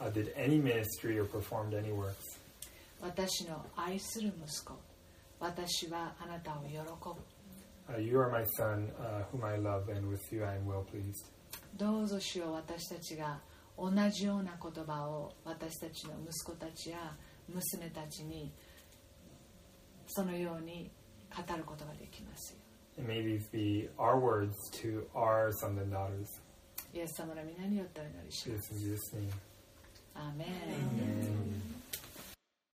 uh, did any ministry or performed any works. 私の愛する息子私はあなたを喜ぶ Uh, you are my son, uh, whom I love, and with you I am well pleased. どうぞ主よ私たちが同じような言葉を私たちの息子たちや娘たちにそのように語ることができますよ And may these be our words to our sons and daughters. イエス様の皆によってお祈りし In ます Jesus' name. アーメン Amen.